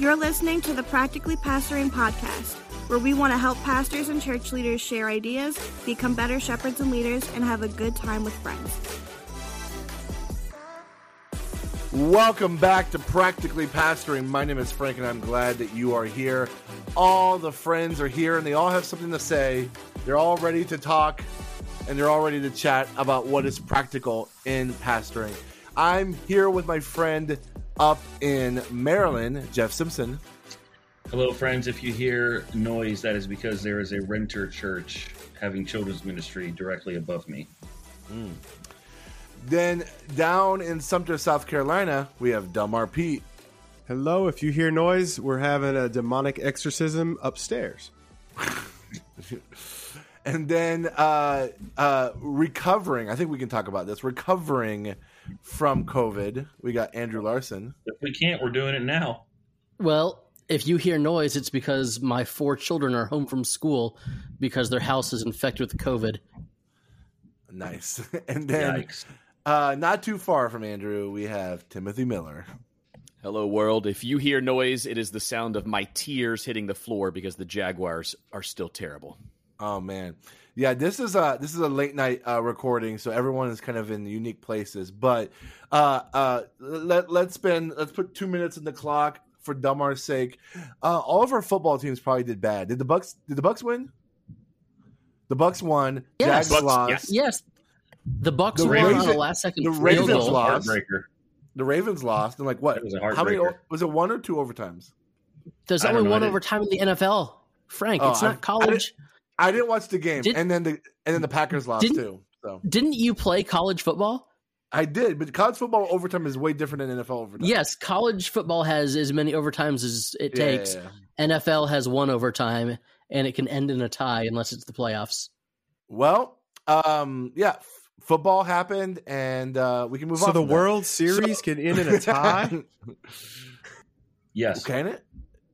You're listening to the Practically Pastoring Podcast, where we want to help pastors and church leaders share ideas, become better shepherds and leaders, and have a good time with friends. Welcome back to Practically Pastoring. My name is Frank, and I'm glad that you are here. All the friends are here, and they all have something to say. They're all ready to talk, and they're all ready to chat about what is practical in pastoring. I'm here with my friend up in Maryland, Jeff Simpson. Hello, friends. If you hear noise, that is because there is a renter church having children's ministry directly above me. Mm. Then down in Sumter, South Carolina, we have Delmar Pete. Hello, if you hear noise, we're having a demonic exorcism upstairs. and then uh, uh, recovering, I think we can talk about this. Recovering from COVID, we got Andrew Larson. If we can't, we're doing it now. Well, if you hear noise, it's because my four children are home from school because their house is infected with COVID. Nice. And then, uh, not too far from Andrew, we have Timothy Miller. Hello, world. If you hear noise, it is the sound of my tears hitting the floor because the Jaguars are still terrible. Oh man, yeah. This is a this is a late night uh, recording, so everyone is kind of in unique places. But uh, uh, let let's spend let's put two minutes in the clock for Delmar's sake. Uh, all of our football teams probably did bad. Did the Bucks? Did the Bucks win? The Bucks won. Yes, Jags Bucks, lost. Yes. yes. The Bucks The won Ravens- on a last second the Ravens goal. lost. Heartbreaker. The Ravens lost. And like what? It was a How many? Was it one or two overtimes? There's only know, one overtime in the NFL. Frank, Oh, it's not I college. I didn't watch the game, Did- and then the and then the Packers lost Didn't- too. So Didn't you play college football? I did, but college football overtime is way different than NFL overtime. Yes, college football has as many overtimes as it Yeah, takes. yeah, yeah. NFL has one overtime, and it can end in a tie unless it's the playoffs. Well, um, yeah, f- football happened, and uh, we can move on. so the from that. World Series can end in a tie. Yes. Can it?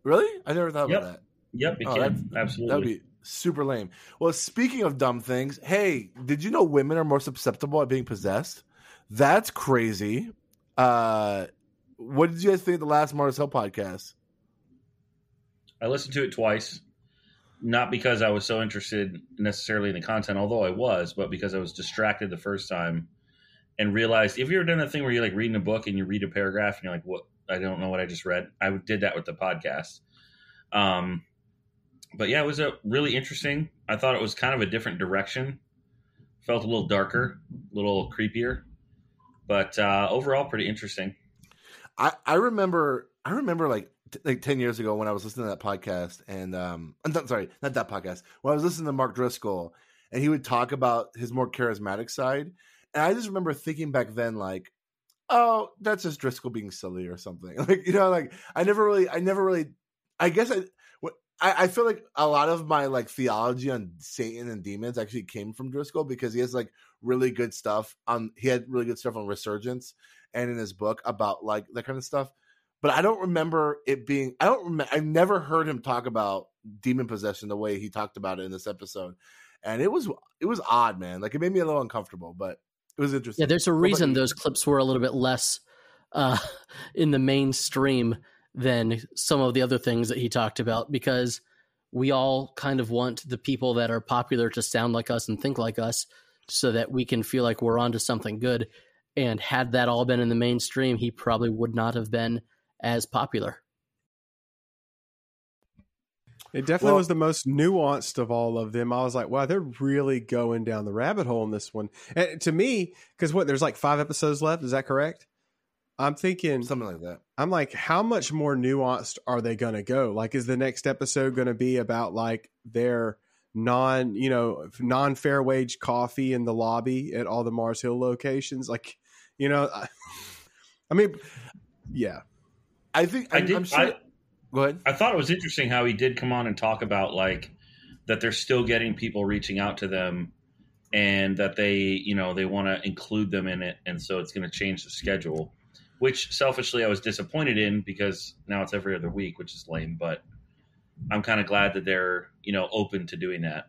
Really? I never thought Yep. about that. Yep, it Oh, can. that's- That would Absolutely. be super lame. Well, speaking of dumb things, hey, did you know women are more susceptible at being possessed? That's crazy. Uh, what did you guys think of the last Mars Hill podcast? I listened to it twice, not because I was so interested necessarily in the content, although I was, but because I was distracted the first time and realized if you ever done that thing where you're like reading a book and you read a paragraph and you're like, what? I don't know what I just read. I did that with the podcast. Um, but yeah, it was a really interesting. I thought it was kind of a different direction. Felt a little darker, a little creepier, but uh, overall pretty interesting. I, I remember I remember like t- like ten years ago when I was listening to that podcast and um I'm sorry not that podcast when I was listening to Mark Driscoll and he would talk about his more charismatic side and I just remember thinking back then like oh that's just Driscoll being silly or something like you know like I never really I never really I guess I I, I feel like a lot of my like theology on Satan and demons actually came from Driscoll because he has like really good stuff on he had really good stuff on resurgence and in his book about like that kind of stuff. But I don't remember it being. I don't. Remember, I've never heard him talk about demon possession the way he talked about it in this episode, and it was it was odd, man. Like it made me a little uncomfortable, but it was interesting. Yeah, there's a reason those clips were a little bit less uh, in the mainstream than some of the other things that he talked about because we all kind of want the people that are popular to sound like us and think like us so that we can feel like we're onto something good. And had that all been in the mainstream, he probably would not have been as popular. It definitely Well- was the most nuanced of all of them. I was like, wow, they're really going down the rabbit hole in this one. And to me, because what, there's like five episodes left. Is that correct? I'm thinking, something like that. I'm like, how much more nuanced are they going to go? Like, is the next episode going to be about like their non, you know, non fair wage coffee in the lobby at all the Mars Hill locations? Like, you know, I, I mean, yeah. I think I I'm, did. I'm sure. I, go ahead. I thought it was interesting how he did come on and talk about like that they're still getting people reaching out to them and that they, you know, they want to include them in it and so it's going to change the schedule, which selfishly I was disappointed in because now it's every other week, which is lame, but I'm kind of glad that they're, you know, open to doing that.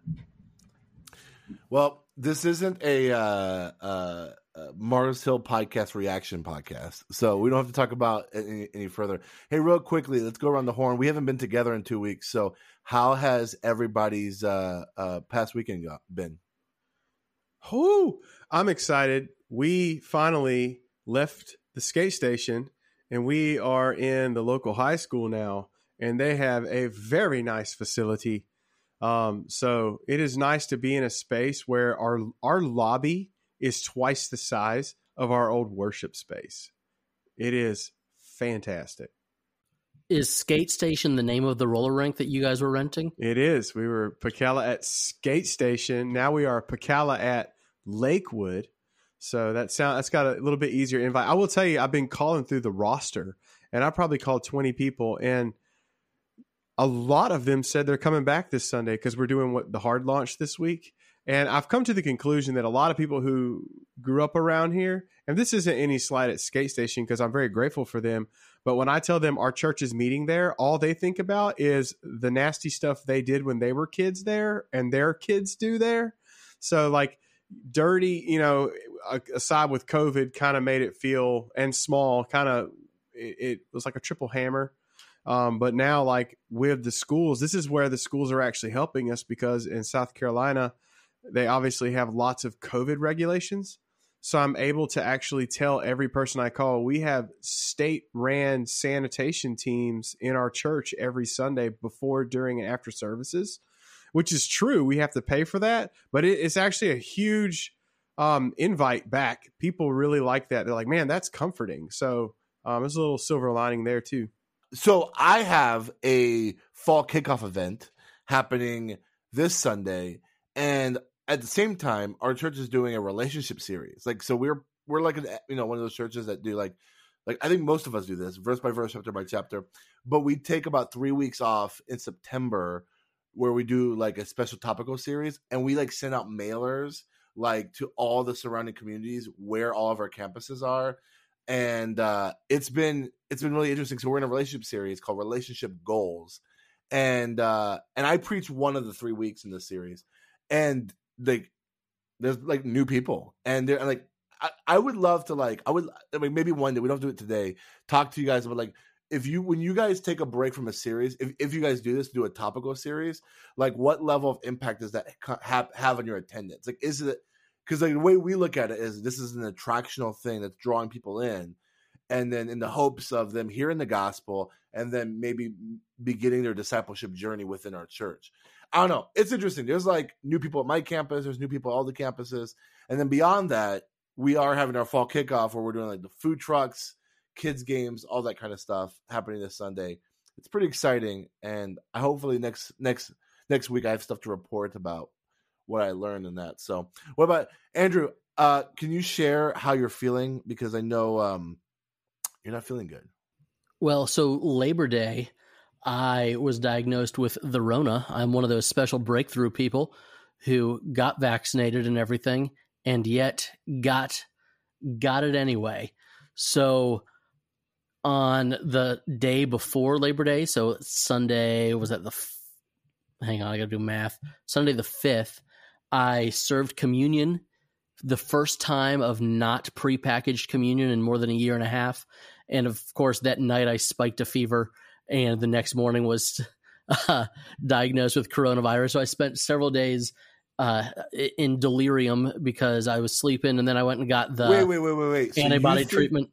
Well, this isn't a uh, uh, uh, Mars Hill podcast reaction podcast. So we don't have to talk about any, any further. Hey, real quickly, let's go around the horn. We haven't been together in two weeks. So how has everybody's uh, uh, past weekend got, been? Whoo! I'm excited. We finally left the skate station and we are in the local high school now, and they have a very nice facility. Um, so it is nice to be in a space where our our lobby is twice the size of our old worship space. It is fantastic. Is Skate Station the name of the roller rink that you guys were renting? It is. We were Pacala at Skate Station. Now we are Pacala at Lakewood. So that sound that's got a little bit easier invite. I will tell you, I've been calling through the roster, and I probably called twenty people, and a lot of them said they're coming back this Sunday because we're doing what the hard launch this week. And I've come to the conclusion that a lot of people who grew up around here, and this isn't any slight at Skate Station because I'm very grateful for them, but when I tell them our church is meeting there, all they think about is the nasty stuff they did when they were kids there and their kids do there. So, like, dirty, you know, aside with COVID, kind of made it feel and small, kind of it, it, was like a triple hammer. Um, but now, like with the schools, this is where the schools are actually helping us because in South Carolina, they obviously have lots of COVID regulations. So I'm able to actually tell every person I call, we have state ran sanitation teams in our church every Sunday before, during, and after services, which is true. We have to pay for that, but it, it's actually a huge um, invite back. People really like that. They're like, man, that's comforting. So um, there's a little silver lining there too. So I have a fall kickoff event happening this Sunday, and at the same time, our church is doing a relationship series. Like, so we're we're like a, you know one of those churches that do like like I think most of us do this verse by verse, chapter by chapter. But we take about three weeks off in September where we do like a special topical series, and we like send out mailers like to all the surrounding communities where all of our campuses are and uh, it's been it's been really interesting so we're in a relationship series called relationship goals and uh and i preach one of the three weeks in this series and like there's like new people and they're like I, I would love to like i would mean maybe one day we don't do it today talk to you guys about like if you when you guys take a break from a series if, if you guys do this do a topical series like what level of impact does that have have on your attendance? Like is it because like the way we look at it is this is an attractional thing that's drawing people in and then in the hopes of them hearing the gospel and then maybe beginning their discipleship journey within our church. I don't know. It's interesting. There's like new people at my campus. There's new people at all the campuses. And then beyond that we are having our fall kickoff where we're doing like the food trucks kids games all that kind of stuff happening this sunday it's pretty exciting and I hopefully next next next week i have stuff to report about what I learned in that. So, what about Andrew? Uh, can you share how you're feeling? Because I know um, you're not feeling good. Well, so Labor Day, I was diagnosed with the Rona. I'm one of those special breakthrough people who got vaccinated and everything, and yet got got it anyway. So on the day before Labor Day, so Sunday was at the hang on, I got to do math. Sunday the fifth, I served communion the first time of not prepackaged communion in more than a year and a half. And of course, that night I spiked a fever, and the next morning was uh, diagnosed with coronavirus. So I spent several days uh, in delirium because I was sleeping, and then I went and got the wait, wait, wait, wait, wait. antibody so treatment.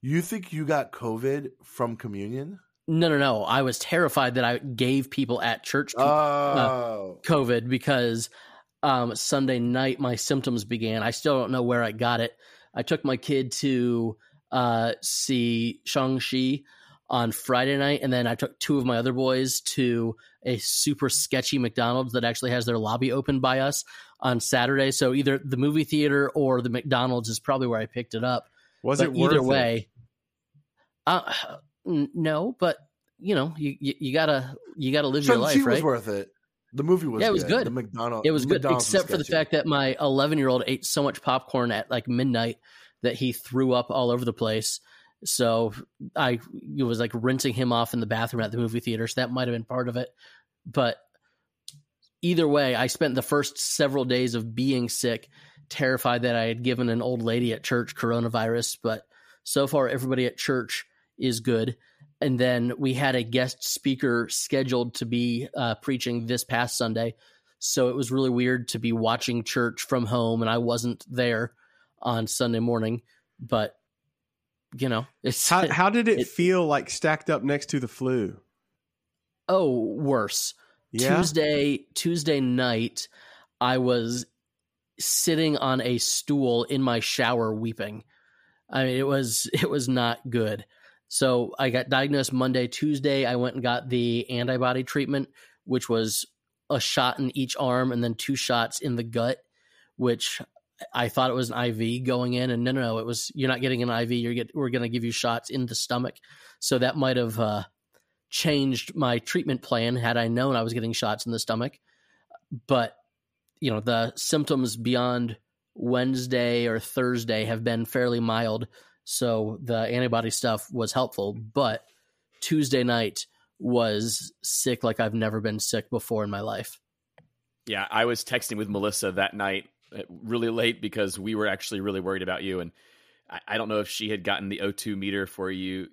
You think you got COVID from communion? No, no, no. I was terrified that I gave people at church oh. uh, COVID because um, Sunday night my symptoms began. I still don't know where I got it. I took my kid to uh, see Shang-Chi on Friday night, and then I took two of my other boys to a super sketchy McDonald's that actually has their lobby open by us on Saturday. So either the movie theater or the McDonald's is probably where I picked it up. Was but it either worth way? Uh, no, but you know, you, you, you gotta you gotta live your Shang-Chi life, right? was worth it. The movie was Yeah, it was good. The McDonald's It was good, McDonald's except was for the fact that my 11 year old ate so much popcorn at like midnight that he threw up all over the place. So I it was like rinsing him off in the bathroom at the movie theater. So that might have been part of it. But either way, I spent the first several days of being sick terrified that I had given an old lady at church coronavirus, but so far everybody at church is good. And then we had a guest speaker scheduled to be uh, preaching this past Sunday. So it was really weird to be watching church from home, and I wasn't there on Sunday morning. But you know, it's How, how did it, It- feel like stacked up next to the flu? oh worse. Yeah. Tuesday Tuesday night, I was sitting on a stool in my shower weeping. I mean, it was it was not good. So I got diagnosed Monday. Tuesday, I went and got the antibody treatment, which was a shot in each arm and then two shots in the gut, which I thought it was an IV going in, and no, no, no, it was you're not getting an IV. You're get we're going to give you shots in the stomach. So that might have uh, changed my treatment plan had I known I was getting shots in the stomach. But you know, the symptoms beyond Wednesday or Thursday have been fairly mild, so the antibody stuff was helpful. But Tuesday night was sick like I've never been sick before in my life. Yeah, I was texting with Melissa that night uh, really late because we were actually really worried about you. And I, I don't know if she had gotten the O2 meter for you,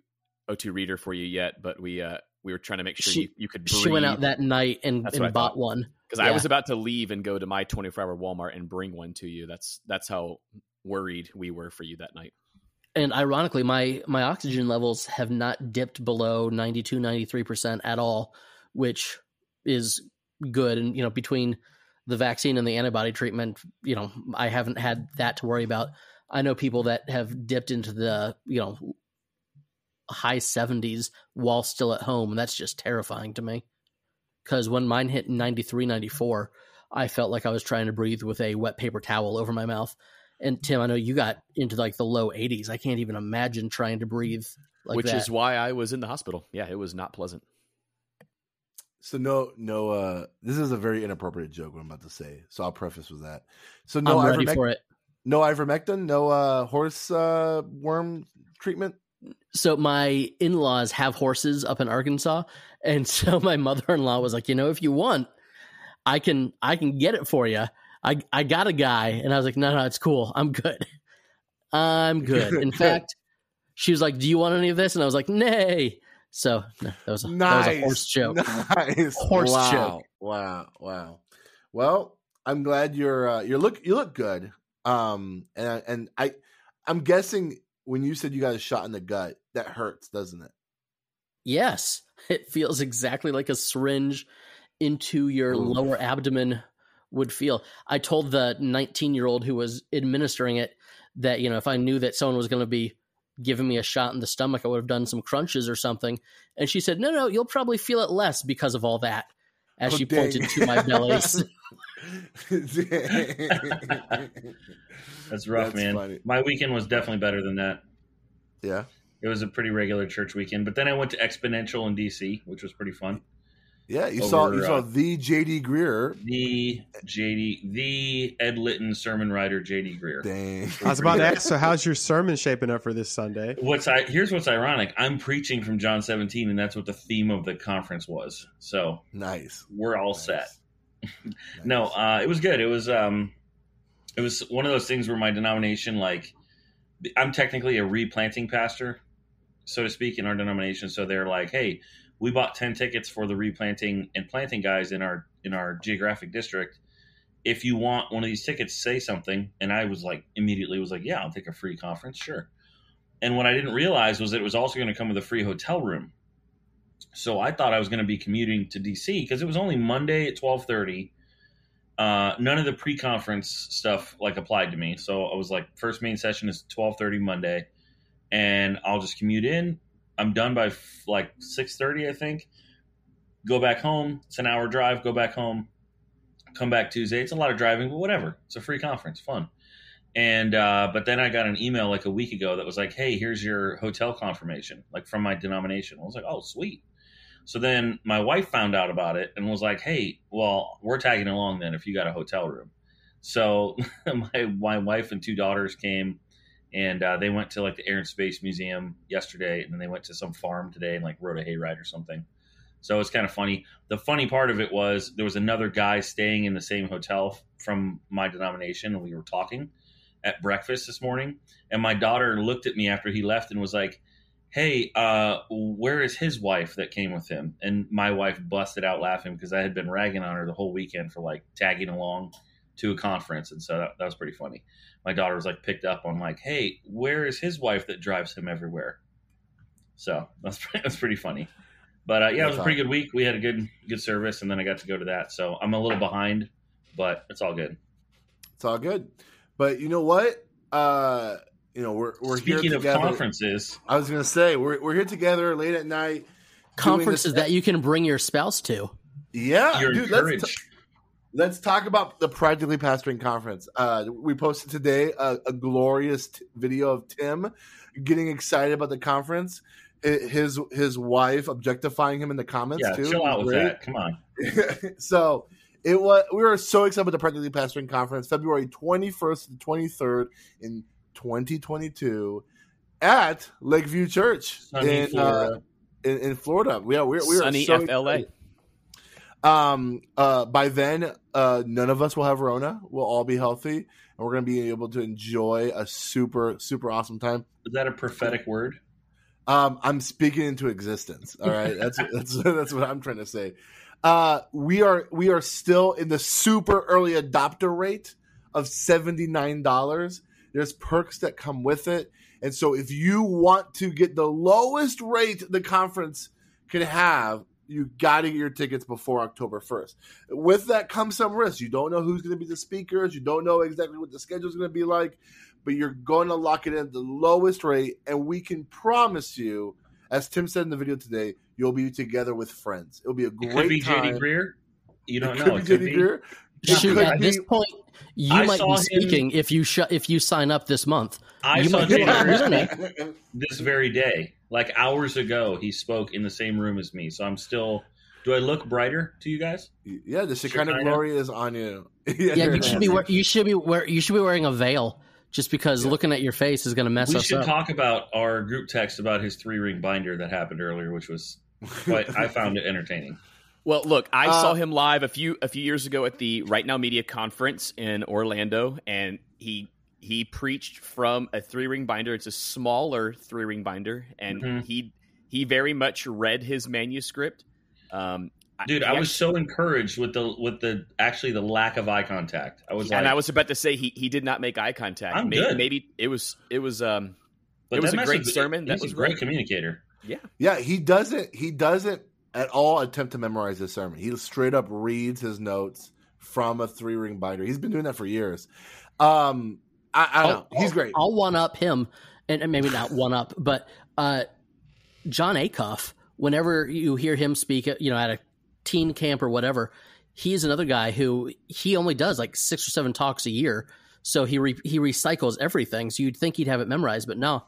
O2 reader for you yet, but we uh, we were trying to make sure She- you, you could breathe. She went out that night and, That's what I and bought one. because I was about to leave and go to my 24 hour Walmart and bring one to you. That's that's how worried we were for you that night. and ironically my my oxygen levels have not dipped below 92 93% at all which is good and you know between the vaccine and the antibody treatment you know i haven't had that to worry about i know people that have dipped into the you know high 70s while still at home and that's just terrifying to me because when mine hit 93 94 i felt like i was trying to breathe with a wet paper towel over my mouth and Tim, I know you got into like the low 80s. I can't even imagine trying to breathe like which that. is why I was in the hospital. Yeah, it was not pleasant. So no, no. uh This is a very inappropriate joke. What I'm about to say. So I'll preface with that. So no, I'm ready ivermec- for it. no ivermectin, no uh horse uh worm treatment. So my in-laws have horses up in Arkansas, and so my mother-in-law was like, you know, if you want, I can I can get it for you. I I got a guy, and I was like, no, no, it's cool. I'm good. I'm good. In fact, she was like, do you want any of this? And I was like, nay. So no, that was a, that was a horse joke. Nice Horse wow. joke. Wow, wow. Well, I'm glad you're uh, you look you look good. Um, and and I I'm guessing when you said you got a shot in the gut, that hurts, doesn't it? Yes, it feels exactly like a syringe into your Oof. lower abdomen would feel. I told the 19 year old who was administering it that, you know, if I knew that someone was going to be giving me a shot in the stomach, I would have done some crunches or something. And she said, no, no, you'll probably feel it less because of all that. As Oh, she dang. pointed to my belly. That's rough, That's man. funny. My weekend was definitely better than that. yeah, It was a pretty regular church weekend, but then I went to Exponential in DC, which was pretty fun. Yeah. You Over, saw you saw uh, the JD Greear. The JD, the Ed Litton sermon writer, JD Greear. Dang. I was about to ask, so how's your sermon shaping up for this Sunday? What's I here's what's ironic. I'm preaching from John 17, and that's what the theme of the conference was. So nice. we're all Nice. set. Nice. No, uh, it was good. It was um, it was one of those things where my denomination, like, I'm technically a replanting pastor, so to speak, in our denomination. So they're like, hey, we bought ten tickets for the replanting and planting guys in our in our geographic district. If you want one of these tickets, say something. And I was like, immediately was like, yeah, I'll take a free conference, sure. And what I didn't realize was that it was also going to come with a free hotel room. So I thought I was going to be commuting to DC because it was only Monday at twelve thirty. Uh, none of the pre-conference stuff like applied to me, so I was like, first main session is twelve thirty Monday, and I'll just commute in. I'm done by f- like six thirty, I think. Go back home. It's an hour drive. Go back home. Come back Tuesday. It's a lot of driving, but whatever. It's a free conference, fun. And uh, but then I got an email like a week ago that was like, "Hey, here's your hotel confirmation," like from my denomination. I was like, "Oh, sweet." So then my wife found out about it and was like, "Hey, well, we're tagging along then if you got a hotel room." So my my wife and two daughters came, and uh, they went to like the Air and Space Museum yesterday, and then they went to some farm today and like rode a hayride or something. So it's kind of funny. The funny part of it was there was another guy staying in the same hotel from my denomination, and we were talking at breakfast this morning. And my daughter looked at me after he left and was like, "Hey, uh, where is his wife that came with him?" And my wife busted out laughing because I had been ragging on her the whole weekend for like tagging along to a conference, and so that, that was pretty funny. My daughter was like picked up on like, "Hey, where is his wife that drives him everywhere?" So that's that's pretty funny. But uh, yeah, it was a pretty good week. We had a good good service, and then I got to go to that. So I'm a little behind, but it's all good. It's all good. But you know what? Uh, you know, we're we're Speaking here of together. conferences, I was gonna say we're we're here together late at night. Conferences this- that you can bring your spouse to. Yeah, you're dude. Let's, encouraged. t- let's talk about the Practically Pastoring Conference. Uh, we posted today a, a glorious t- video of Tim getting excited about the conference. Hi- His his wife objectifying him in the comments yeah, too. chill out with that. Come on. so it was we were so excited about the practically pastoring conference february 21st to 23rd in 2022 at lakeview church in, Florida. Uh, in, in florida yeah we're, we're Sunny so FLA. excited. Um uh by then uh none of us will have rona we'll all be healthy and we're gonna be able to enjoy a super super awesome time Is that a prophetic word? um, I'm speaking into existence. All right, that's that's that's what I'm trying to say. Uh, we are we are still in the super early adopter rate of seventy nine dollars. There's perks that come with it, and so if you want to get the lowest rate the conference can have, you got to get your tickets before October first. With that comes some risk. You don't know who's going to be the speakers. You don't know exactly what the schedule is going to be like but you're going to lock it in at the lowest rate, and we can promise you, as Tim said in the video today, you'll be together with friends. It'll be a It great could be time. JD Greear. You don't It know. could It be could JD be- Greear. Shoot, at be- this point, you I might saw be him- speaking if you sh- if you sign up this month. I You saw might JD Greear the internet. speak this very day, like hours ago. He spoke in the same room as me, so I'm still. Do I look brighter to you guys? yeah, the Shekinah Shekinah. glory is on you. Yeah, you should be you should be wear- you should be wearing a veil just because looking at your face is going to mess we us should talk about our group text about his three ring binder that happened earlier, which was quite. I found it entertaining. Well, look, I Uh, saw him live a few a few years ago at the Right Now Media Conference in Orlando, and he he preached from a three ring binder. It's a smaller three ring binder, and Mhm. he he very much read his manuscript. Um, Dude, he I was actually- so encouraged with the with the actually the lack of eye contact. I was like, and I was about to say he he did not make eye contact. I'm maybe, good. maybe it was it was um but it was a great message- sermon. He's That a was great communicator. Yeah, yeah. he doesn't. He doesn't at all attempt to memorize his sermon. He straight up reads his notes from a three ring binder. He's been doing that for years. Um, I, I don't know. He's great. I'll one up him, and, and maybe not one up, but uh, Jon Acuff. Whenever you hear him speak, at, you know, at a teen camp or whatever, he's another guy who he only does like six or seven talks a year. So he re- he recycles everything. So you'd think he'd have it memorized, but no.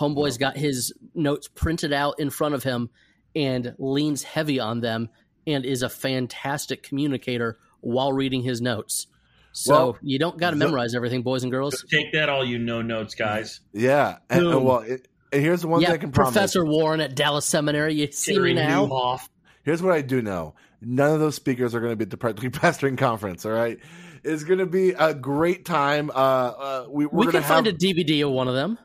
Homeboy's got his notes printed out in front of him and leans heavy on them and is a fantastic communicator while reading his notes. So Well, you don't got to the- memorize everything, boys and girls. Take that, all you no notes guys. Yeah, and, and well, it, and here's the one yeah, thing I can promise. Professor Warren at Dallas Seminary. You see Gary me now? Nieuwhof. Here's what I do know: none of those speakers are going to be at the Practically Pastoring Conference. All right, it's going to be a great time. Uh, uh, we, we're We going can to find have, a DVD of one of them.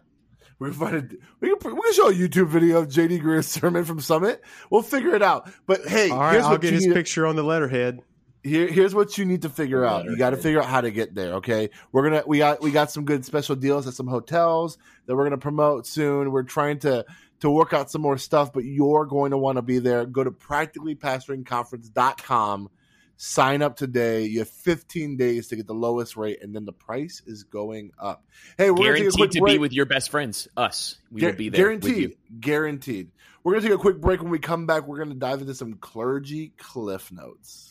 We can find a, we can, we can show a YouTube video of JD Greear's sermon from Summit. We'll figure it out. But hey, All right, here's I'll what get you his need, picture on the letterhead. Here, here's what you need to figure out. You got to figure out how to get there. Okay, we're gonna we got we got some good special deals at some hotels that we're gonna promote soon. We're trying to to work out some more stuff, but you're going to want to be there. Go to practicallypastoringconference.com. Sign up today. You have 15 days to get the lowest rate, and then the price is going up. Hey, we're gonna guaranteed to break. be with your best friends, us. We Gu- will be there. Guaranteed. Guaranteed. We're going to take a quick break. When we come back, we're going to dive into some clergy cliff notes.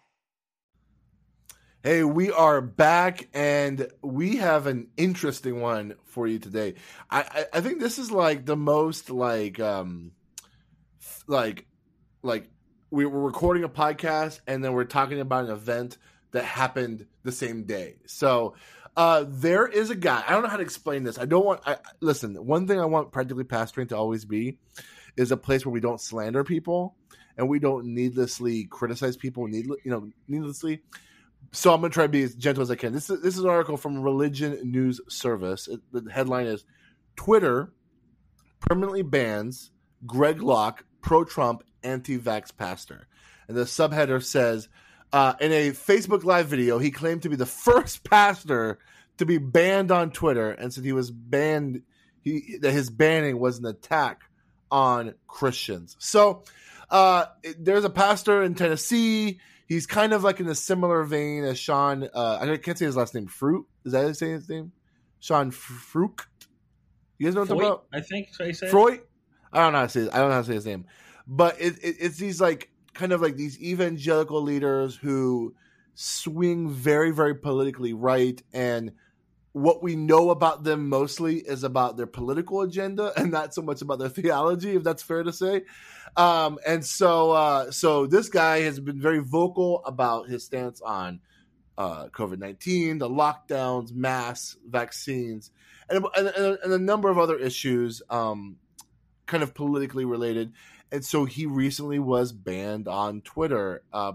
Hey, we are back and we have an interesting one for you today. I, I, I think this is like the most like um like like we were recording a podcast and then we're talking about an event that happened the same day. So uh there is a guy. I don't know how to explain this. I don't want I listen, one thing I want practically pastoring to always be is a place where we don't slander people and we don't needlessly criticize people need you know needlessly so I'm going to try to be as gentle as I can. This is this is an article from Religion News Service. It, the headline is Twitter permanently bans Greg Locke, pro-Trump, anti-vax pastor, and the subheader says, uh, in a Facebook Live video, he claimed to be the first pastor to be banned on Twitter, and said he was banned. He that his banning was an attack on Christians. So uh, there's a pastor in Tennessee he's kind of like in a similar vein as Sean. Uh, I can't say his last name. Fruit is that his name? Sean Frucht. You guys know what I'm talking about? I think so Freud. I don't know how to say. His, I don't know how to say his name, but it, it, it's these like kind of like these evangelical leaders who swing very very politically right and what we know about them mostly is about their political agenda and not so much about their theology if that's fair to say. Um, and so uh, so this guy has been very vocal about his stance on uh, covid-19 the lockdowns mass vaccines and, and, and a number of other issues um, kind of politically related. And so he recently was banned on twitter uh,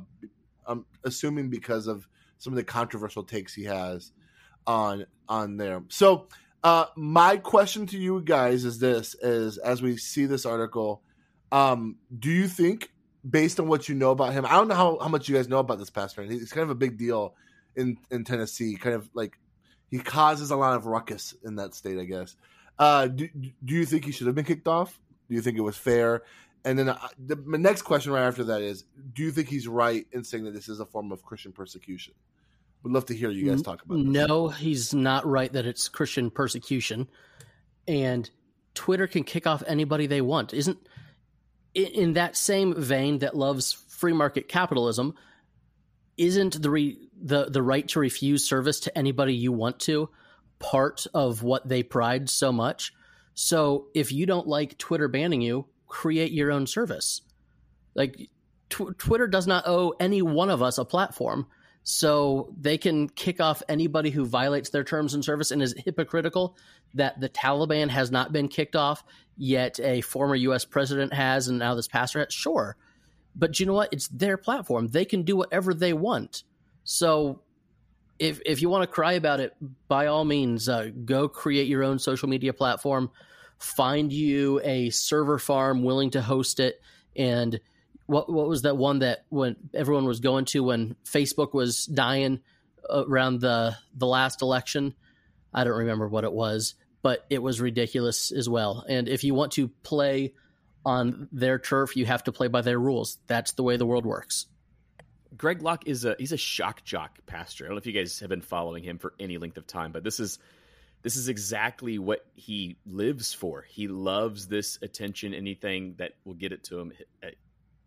i'm assuming because of some of the controversial takes he has on on there. So uh, my question to you guys is this: is as we see this article, um, do you think, based on what you know about him, I don't know how, how much you guys know about this pastor. He's kind of a big deal in in Tennessee. Kind of like he causes a lot of ruckus in that state, I guess. Uh, do do you think he should have been kicked off? Do you think it was fair? And then uh, the, the next question right after that is: Do you think he's right in saying that this is a form of Christian persecution? Would love to hear you guys talk about. This. No, he's not right that it's Christian persecution, and Twitter can kick off anybody they want. Isn't in that same vein that loves free market capitalism? Isn't the re, the the right to refuse service to anybody you want to part of what they pride so much? So if you don't like Twitter banning you, create your own service. Like tw- Twitter does not owe any one of us a platform so they can kick off anybody who violates their terms and service and is hypocritical that the Taliban has not been kicked off, yet a former US president has, and now this pastor has. Sure. But you know what? It's their platform. They can do whatever they want. So if if you want to cry about it, by all means, uh, go create your own social media platform. Find you a server farm willing to host it, and what what was that one that when everyone was going to when Facebook was dying around the the last election? I don't remember what it was, but it was ridiculous as well. And if you want to play on their turf, you have to play by their rules. That's the way the world works. Greg Locke is a he's a shock jock pastor. I don't know if you guys have been following him for any length of time, but this is this is exactly what he lives for. He loves this attention, anything that will get it to him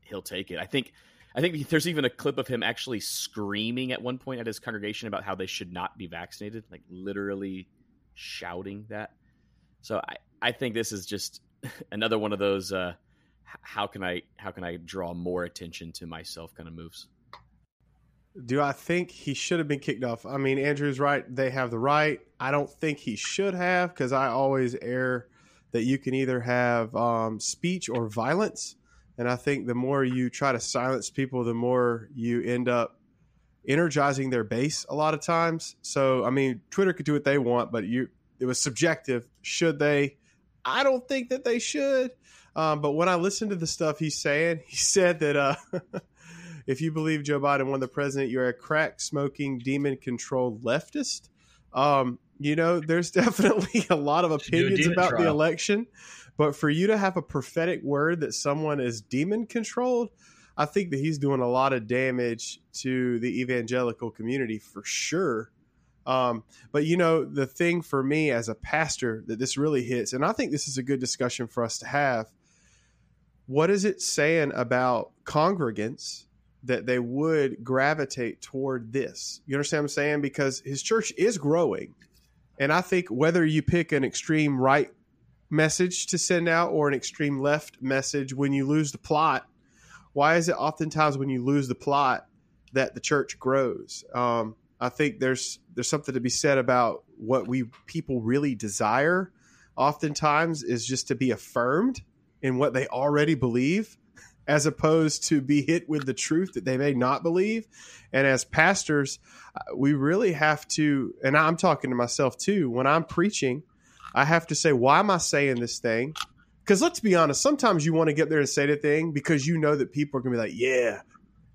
he'll take it. I think I think there's even a clip of him actually screaming at one point at his congregation about how they should not be vaccinated, like literally shouting that. So I, I think this is just another one of those uh, how can I how can I draw more attention to myself kind of moves. Do I think he should have been kicked off? I mean, Andrew's right. They have the right. I don't think he should have because I always err that you can either have um, speech or violence. And I think the more you try to silence people, the more you end up energizing their base a lot of times. So, I mean, Twitter could do what they want, but you it was subjective. Should they? I don't think that they should. Um, but when I listened to the stuff he's saying, he said that uh, if you believe Joe Biden won the president, you're a crack smoking, demon controlled leftist. Um, you know, there's definitely a lot of opinions about trial. the election. But for you to have a prophetic word that someone is demon controlled, I think that he's doing a lot of damage to the evangelical community for sure. Um, but you know, the thing for me as a pastor that this really hits, and I think this is a good discussion for us to have. What is it saying about congregants that they would gravitate toward this? You understand what I'm saying? Because his church is growing. And I think whether you pick an extreme right message to send out or an extreme left message when you lose the plot, why is it oftentimes when you lose the plot that the church grows? Um, I think there's there's something to be said about what we people really desire. Oftentimes is just to be affirmed in what they already believe, as opposed to be hit with the truth that they may not believe. And as pastors, uh, we really have to. And I'm talking to myself too. When I'm preaching, I have to say, why am I saying this thing? Because let's be honest, sometimes you want to get there and say the thing because you know that people are going to be like, yeah,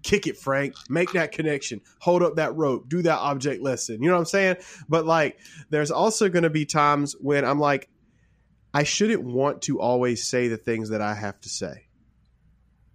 kick it, Frank, make that connection, hold up that rope, do that object lesson. You know what I'm saying? But like, there's also going to be times when I'm like, I shouldn't want to always say the things that I have to say.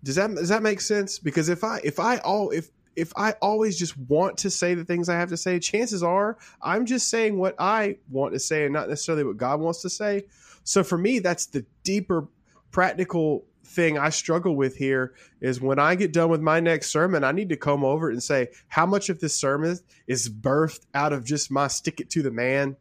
Does that does that make sense? Because if I if I all if if I always just want to say the things I have to say, chances are I'm just saying what I want to say and not necessarily what God wants to say. So for me, that's the deeper practical thing I struggle with here is when I get done with my next sermon, I need to come over and say how much of this sermon is birthed out of just my stick it to the man.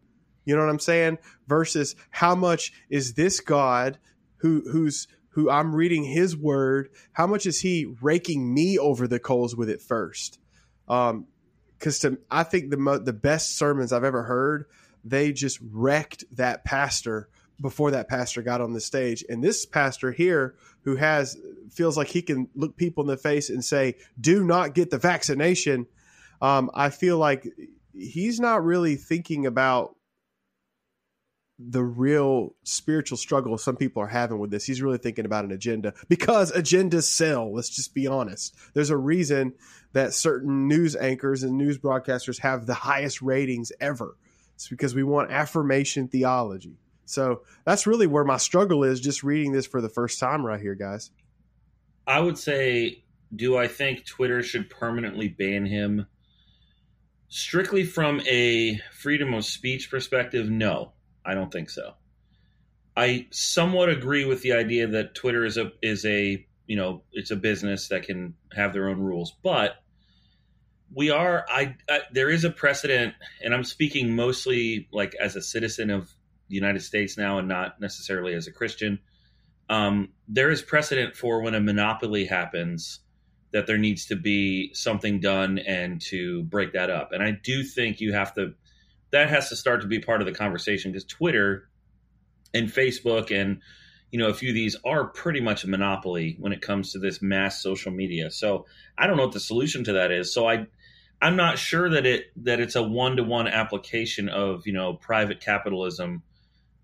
You know what I'm saying? Versus how much is this God who who's who I'm reading his word, how much is he raking me over the coals with it first? Um, because to I think the mo- the best sermons I've ever heard, they just wrecked that pastor before that pastor got on the stage. And this pastor here, who has feels like he can look people in the face and say, "Do not get the vaccination," um, I feel like he's not really thinking about the real spiritual struggle some people are having with this. He's really thinking about an agenda because agendas sell. Let's just be honest. There's a reason that certain news anchors and news broadcasters have the highest ratings ever. It's because we want affirmation theology. So that's really where my struggle is just reading this for the first time right here, guys. I would say, do I think Twitter should permanently ban him? Strictly from a freedom of speech perspective, no, I don't think so. I somewhat agree with the idea that Twitter is a is a you know it's a business that can have their own rules, but we are I, I there is a precedent, and I'm speaking mostly like as a citizen of the United States now and not necessarily as a Christian. Um, there is precedent for when a monopoly happens that there needs to be something done and to break that up. And I do think you have to, that has to start to be part of the conversation because Twitter and Facebook and, you know, a few of these are pretty much a monopoly when it comes to this mass social media. So I don't know what the solution to that is. So I, I'm not sure that it that it's a one to one application of you know private capitalism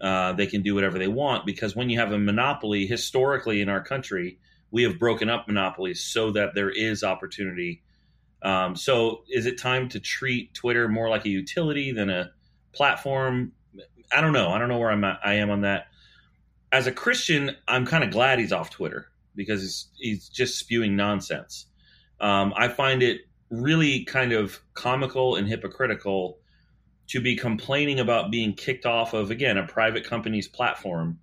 uh, they can do whatever they want because when you have a monopoly, historically in our country, we have broken up monopolies so that there is opportunity. Um, so, is it time to treat Twitter more like a utility than a platform? I don't know. I don't know where I'm at, I am on that. As a Christian, I'm kind of glad he's off Twitter because he's, he's just spewing nonsense. Um, I find it really kind of comical and hypocritical to be complaining about being kicked off of again a private company's platform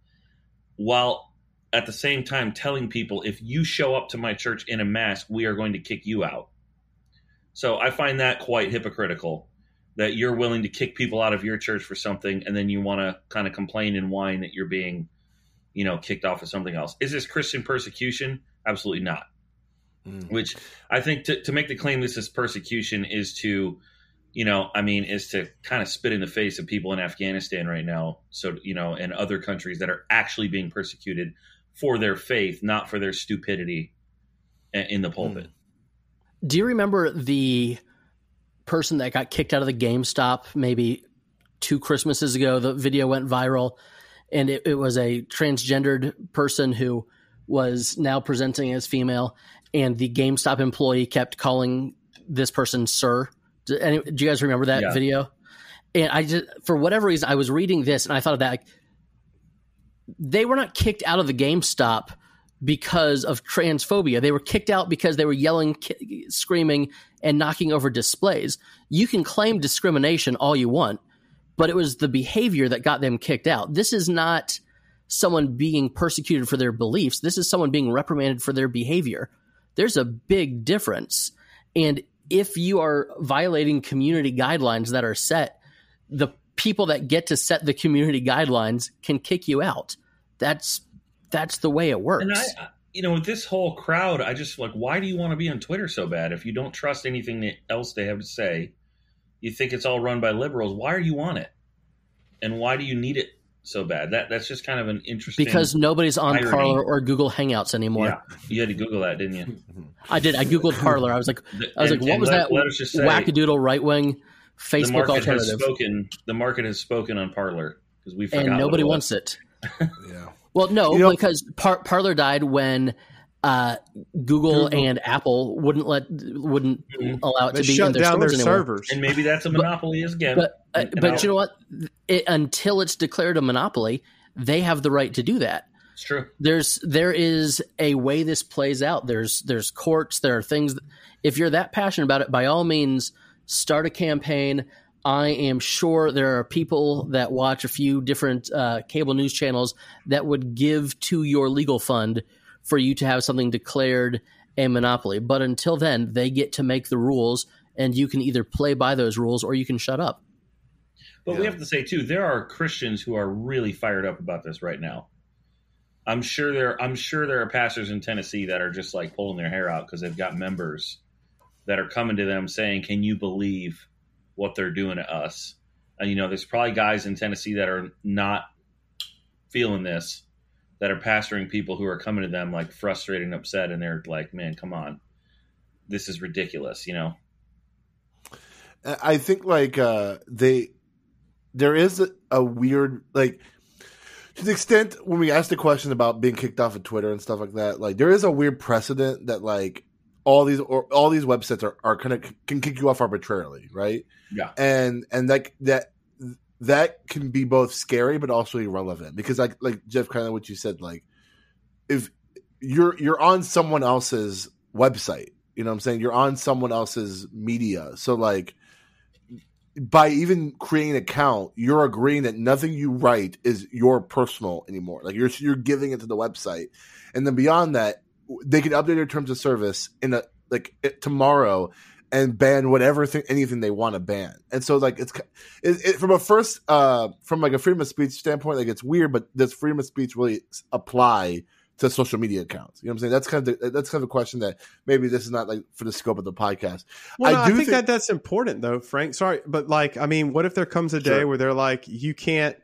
while at the same time telling people if you show up to my church in a mask we are going to kick you out so i find that quite hypocritical that you're willing to kick people out of your church for something and then you want to kind of complain and whine that you're being you know kicked off of something else is this christian persecution absolutely not mm. which i think to, to make the claim this is persecution is to you know, I mean, is to kind of spit in the face of people in Afghanistan right now. So, you know, and other countries that are actually being persecuted for their faith, not for their stupidity in the pulpit. Hmm. Do you remember the person that got kicked out of the GameStop maybe two Christmases ago? The video went viral, and it, it was a transgendered person who was now presenting as female, and the GameStop employee kept calling this person sir do, any, do you guys remember that yeah. video? And I just, for whatever reason, I was reading this and I thought of that. Like, they were not kicked out of the GameStop because of transphobia. They were kicked out because they were yelling, screaming, and knocking over displays. You can claim discrimination all you want, but it was the behavior that got them kicked out. This is not someone being persecuted for their beliefs. This is someone being reprimanded for their behavior. There's a big difference. And if you are violating community guidelines that are set, the people that get to set the community guidelines can kick you out. That's that's the way it works. And I, you know, with this whole crowd, I just like, why do you want to be on Twitter so bad? If you don't trust anything else they have to say, you think it's all run by liberals. Why are you on it? And why do you need it so bad? That that's just kind of an interesting. because nobody's on irony. Parler or Google Hangouts anymore. yeah, you had to Google that, didn't you? I did. I googled Parler. I was like, I was And- like, what was let- that let us just say, wackadoodle right wing Facebook the Facebook market has alternative? spoken. The market has spoken on Parler because we forgot And nobody what it wants it. Yeah. Well, no, You know- because Par- Parler died when uh, Google, Google. and Apple wouldn't let wouldn't Mhm. allow it They to be in their down their stores anymore. servers. And maybe that's a monopoly is again. But uh, And- and but I'll- you know what? It, until it's declared a monopoly, they have the right to do that. it's true. There's there is a way this plays out. There's there's courts. There are things. That, if you're that passionate about it, by all means, start a campaign. I am sure there are people that watch a few different uh, cable news channels that would give to your legal fund for you to have something declared a monopoly. But until then, they get to make the rules, and you can either play by those rules or you can shut up. But we have to say too, there are Christians who are really fired up about this right now. I'm sure there. I'm sure there are pastors in Tennessee that are just like pulling their hair out because they've got members that are coming to them saying, "Can you believe what they're doing to us?" And you know, there's probably guys in Tennessee that are not feeling this, that are pastoring people who are coming to them like frustrated and upset, and they're like, "Man, come on, this is ridiculous," you know. I think like uh they there is a, a weird like to the extent when we asked the question about being kicked off of Twitter and stuff like that, like there is a weird precedent that like all these or all these websites are, are kind of can kick you off arbitrarily, right? Yeah. And and like that that can be both scary but also irrelevant because like like Jeff kind of what you said like if you're you're on someone else's website, you know what I'm saying? You're on someone else's media. So like by even creating an account, you're agreeing that nothing you write is your personal anymore. Like you're you're giving it to the website, and then beyond that, they can update their terms of service in a like it, tomorrow and ban whatever thing anything they want to ban. And so like it's it, it, from a first uh from like a freedom of speech standpoint, like it's weird, but does freedom of speech really apply? To social media accounts, you know what I'm saying. That's kind of the, that's kind of a question that maybe this is not like for the scope of the podcast. Well, I no, I, do think, think- that that's important though, Frank. Sorry, but like, I mean, what if there comes a day Sure. where they're like, you can't,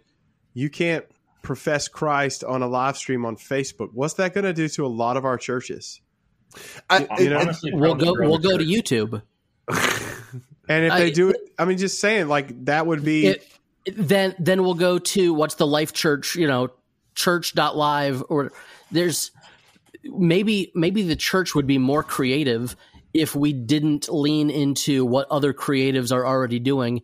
you can't profess Christ on a live stream on Facebook? What's that going to do to a lot of our churches? I, You know, Honestly, We'll go we'll go to. YouTube. And if I- they do it, I mean, just saying, like that would be. it, then then we'll go to what's the life church you know church.live or there's maybe maybe the church would be more creative if we didn't lean into what other creatives are already doing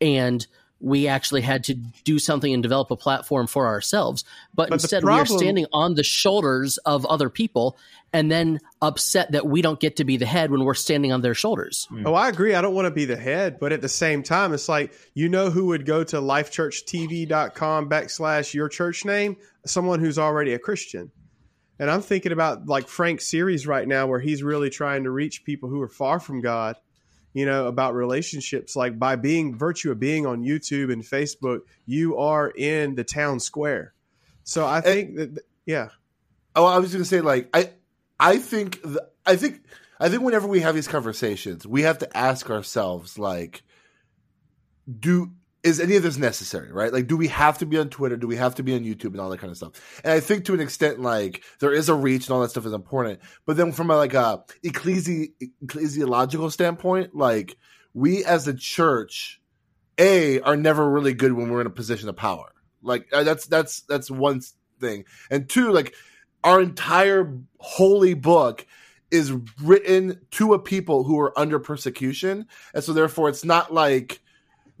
and we actually had to do something and develop a platform for ourselves but, But the instead we are standing on the shoulders of other people and then upset that we don't get to be the head when we're standing on their shoulders hmm. Oh, I agree. I don't want to be the head, but at the same time, it's like you know who would go to lifechurchtv.com backslash your church name? Someone who's already a Christian. And I'm thinking about like Frank's series right now where he's really trying to reach people who are far from God, you know, about relationships. Like by being virtue of being on YouTube and Facebook, you are in the town square. So I eh, think that yeah. Oh, I was going to say, like, I, I think, th- I think, I think whenever we have these conversations, we have to ask ourselves, like, do is any of this necessary, right? Like, do we have to be on Twitter? Do we have to be on YouTube and all that kind of stuff? And I think to an extent, like, there is a reach and all that stuff is important. But then from a like a ecclesi- ecclesiological standpoint, like, we as a church, a are never really good when we're in a position of power. Like, uh, that's that's that's one thing, and two, like our entire holy book is written to a people who are under persecution and so therefore it's not like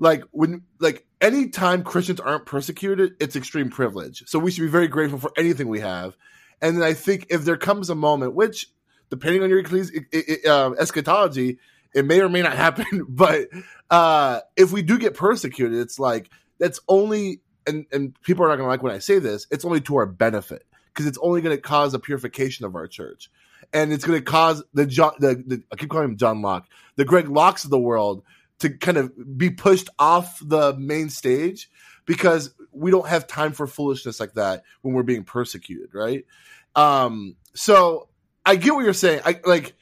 like when like anytime christians aren't persecuted it's extreme privilege so we should be very grateful for anything we have And then I think if there comes a moment, which depending on your uh, eschatology, it may or may not happen. But uh, if we do get persecuted, it's like that's only and and people are not going to like when I say this. It's only to our benefit because it's only going to cause a purification of our church, and it's going to cause the John the, the I keep calling him John Locke, the Greg Lockes of the world to kind of be pushed off the main stage because we don't have time for foolishness like that when we're being persecuted, right? Um, so I get what you're saying. I like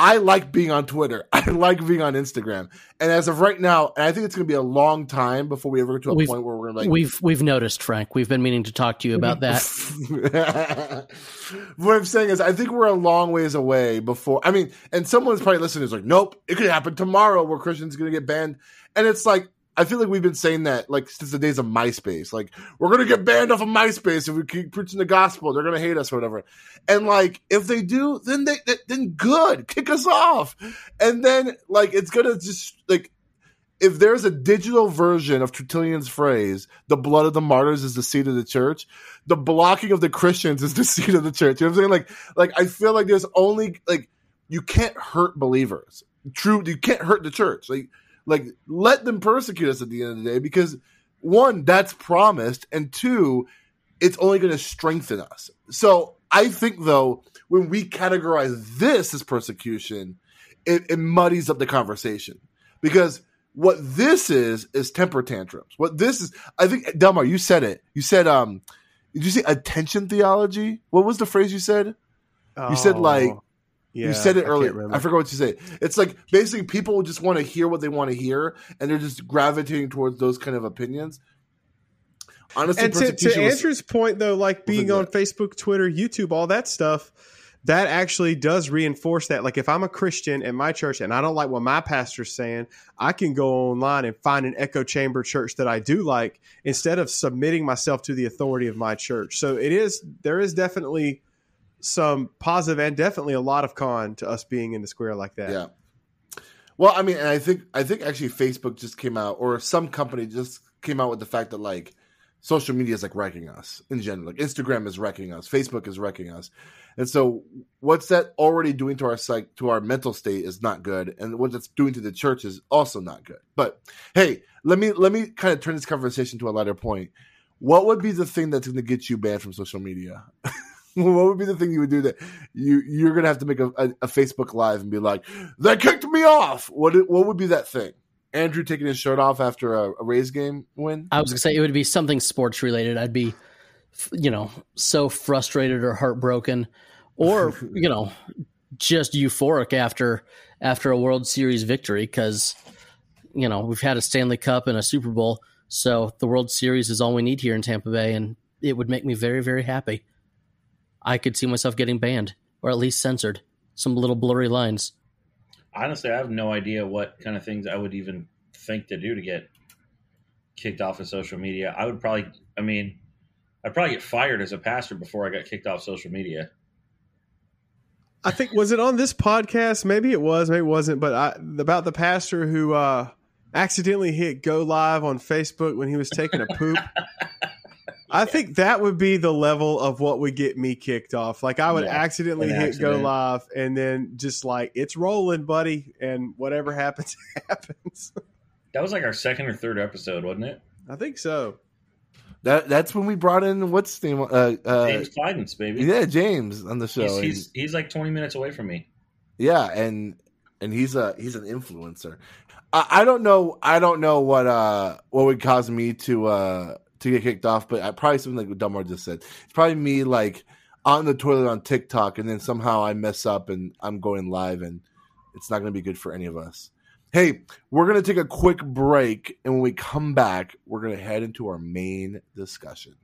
I like being on Twitter. I like being on Instagram. And as of right now, and I think it's going to be a long time before we ever get to a we've, point where we're like we've we've noticed, Frank. We've been meaning to talk to you about that. what I'm saying is, I think we're a long ways away before. I mean, and someone's probably listening is like, nope, it could happen tomorrow where Christians going to get banned. And it's like, I feel like we've been saying that like since the days of MySpace. Like we're gonna get banned off of MySpace if we keep preaching the gospel. They're gonna hate us or whatever. And like if they do, then they then good, kick us off. And then like it's gonna just like if there's a digital version of Tertullian's phrase, the blood of the martyrs is the seed of the church, the blocking of the Christians is the seed of the church. You know what I'm saying? Like like I feel like there's only like you can't hurt believers. True, you can't hurt the church. Like like, let them persecute us at the end of the day because one, that's promised, and two, it's only going to strengthen us. So I think though, when we categorize this as persecution, it, it muddies up the conversation because what this is is temper tantrums. What this is, I think, Delmar, you said it. You said, um, did you say attention theology? What was the phrase you said? Oh. You said like oh. Yeah, you said it earlier. I, I forgot what you said. It's like basically people just want to hear what they want to hear, and they're just gravitating towards those kind of opinions. Honestly, and to, to Andrew's point, though, like being on that. Facebook, Twitter, YouTube, all that stuff, that actually does reinforce that. Like, if I'm a Christian in my church and I don't like what my pastor's saying, I can go online and find an echo chamber church that I do like instead of submitting myself to the authority of my church. So it is there is definitely some positive and definitely a lot of con to us being in the square like that. Yeah. Well, I mean, and I think I think actually Facebook just came out, or some company just came out with the fact that like social media is like wrecking us in general. Like Instagram is wrecking us, Facebook is wrecking us, and so what's that already doing to our psych to our mental state is not good, and what it's doing to the church is also not good. But hey, let me let me kind of turn this conversation to a lighter point. What would be the thing that's going to get you banned from social media? what would be the thing you would do that you you're gonna have to make a, a, a, Facebook live and be like, they kicked me off. What what would be that thing? Andrew taking his shirt off after a, a Rays game win. I was gonna say it would be something sports related. I'd be, you know, so frustrated or heartbroken, or you know, just euphoric after after a World Series victory because you know we've had a Stanley Cup and a Super Bowl, so the World Series is all we need here in Tampa Bay, and it would make me very very happy. I could see myself getting banned or at least censored. Some little blurry lines. Honestly, I have no idea what kind of things I would even think to do to get kicked off of social media. I would probably, I mean, I'd probably get fired as a pastor before I got kicked off social media. I think was it on this podcast? Maybe it was, maybe it wasn't. But I, about the pastor who uh, accidentally hit go live on Facebook when he was taking a poop. I think that would be the level of what would get me kicked off. Like I would yeah, accidentally hit accident. go live and then just like it's rolling, buddy, and whatever happens happens. That was like our second or third episode, wasn't it? I think so. That that's when we brought in what's his name? Uh, uh, James Clydens, baby. Yeah, James on the show. He's, he's, he's like twenty minutes away from me. Yeah, and and he's a he's an influencer. I, I don't know. I don't know what uh what would cause me to uh to get kicked off, but I probably something like Delmar just said. It's probably me like on the toilet on TikTok, and then somehow I mess up and I'm going live, and it's not going to be good for any of us. Hey, we're going to take a quick break, and when we come back, we're going to head into our main discussion.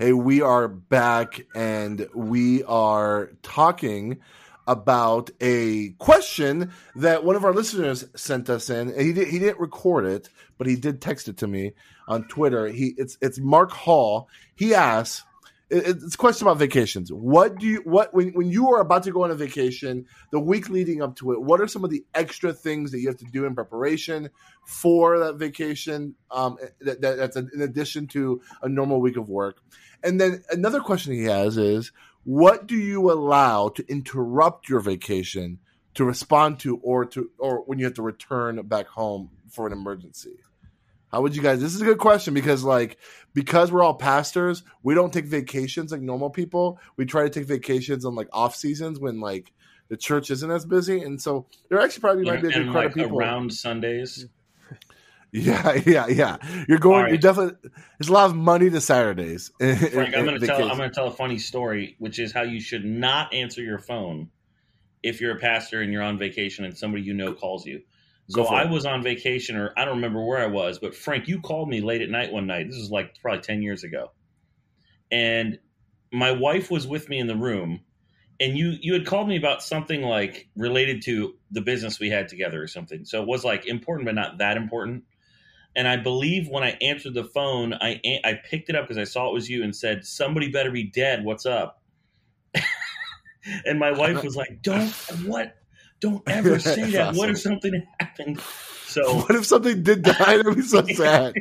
Hey, we are back and we are talking about a question that one of our listeners sent us in. He did, he didn't record it, but he did text it to me on Twitter. He it's it's Mark Hall. He asks, it's a question about vacations. What do you what when when you are about to go on a vacation, the week leading up to it, what are some of the extra things that you have to do in preparation for that vacation? Um, that, that, that's in addition to a normal week of work. And then another question he has is, what do you allow to interrupt your vacation to respond to, or to, or when you have to return back home for an emergency? How would you guys? This is a good question because, like, because we're all pastors, we don't take vacations like normal people. We try to take vacations on like off seasons when like the church isn't as busy, and so there actually probably might be a good crowd like of people around Sundays. Mm-hmm. Yeah, yeah, yeah. You're going. right. You definitely. There's a lot of money to Saturdays. Frank, I'm going to tell. I'm going to tell a funny story, which is how you should not answer your phone if you're a pastor and you're on vacation and somebody you know calls you. So I was on vacation, or I don't remember where I was, but Frank, you called me late at night one night. This is like probably ten years ago, and my wife was with me in the room, and you you had called me about something like related to the business we had together or something. So it was like important, but not that important. And I believe when I answered the phone, I I picked it up because I saw it was you and said, "Somebody better be dead. What's up?" and my wife was like, "Don't what? Don't ever say that. What if something happened?" So What if something did die? That'd be so sad.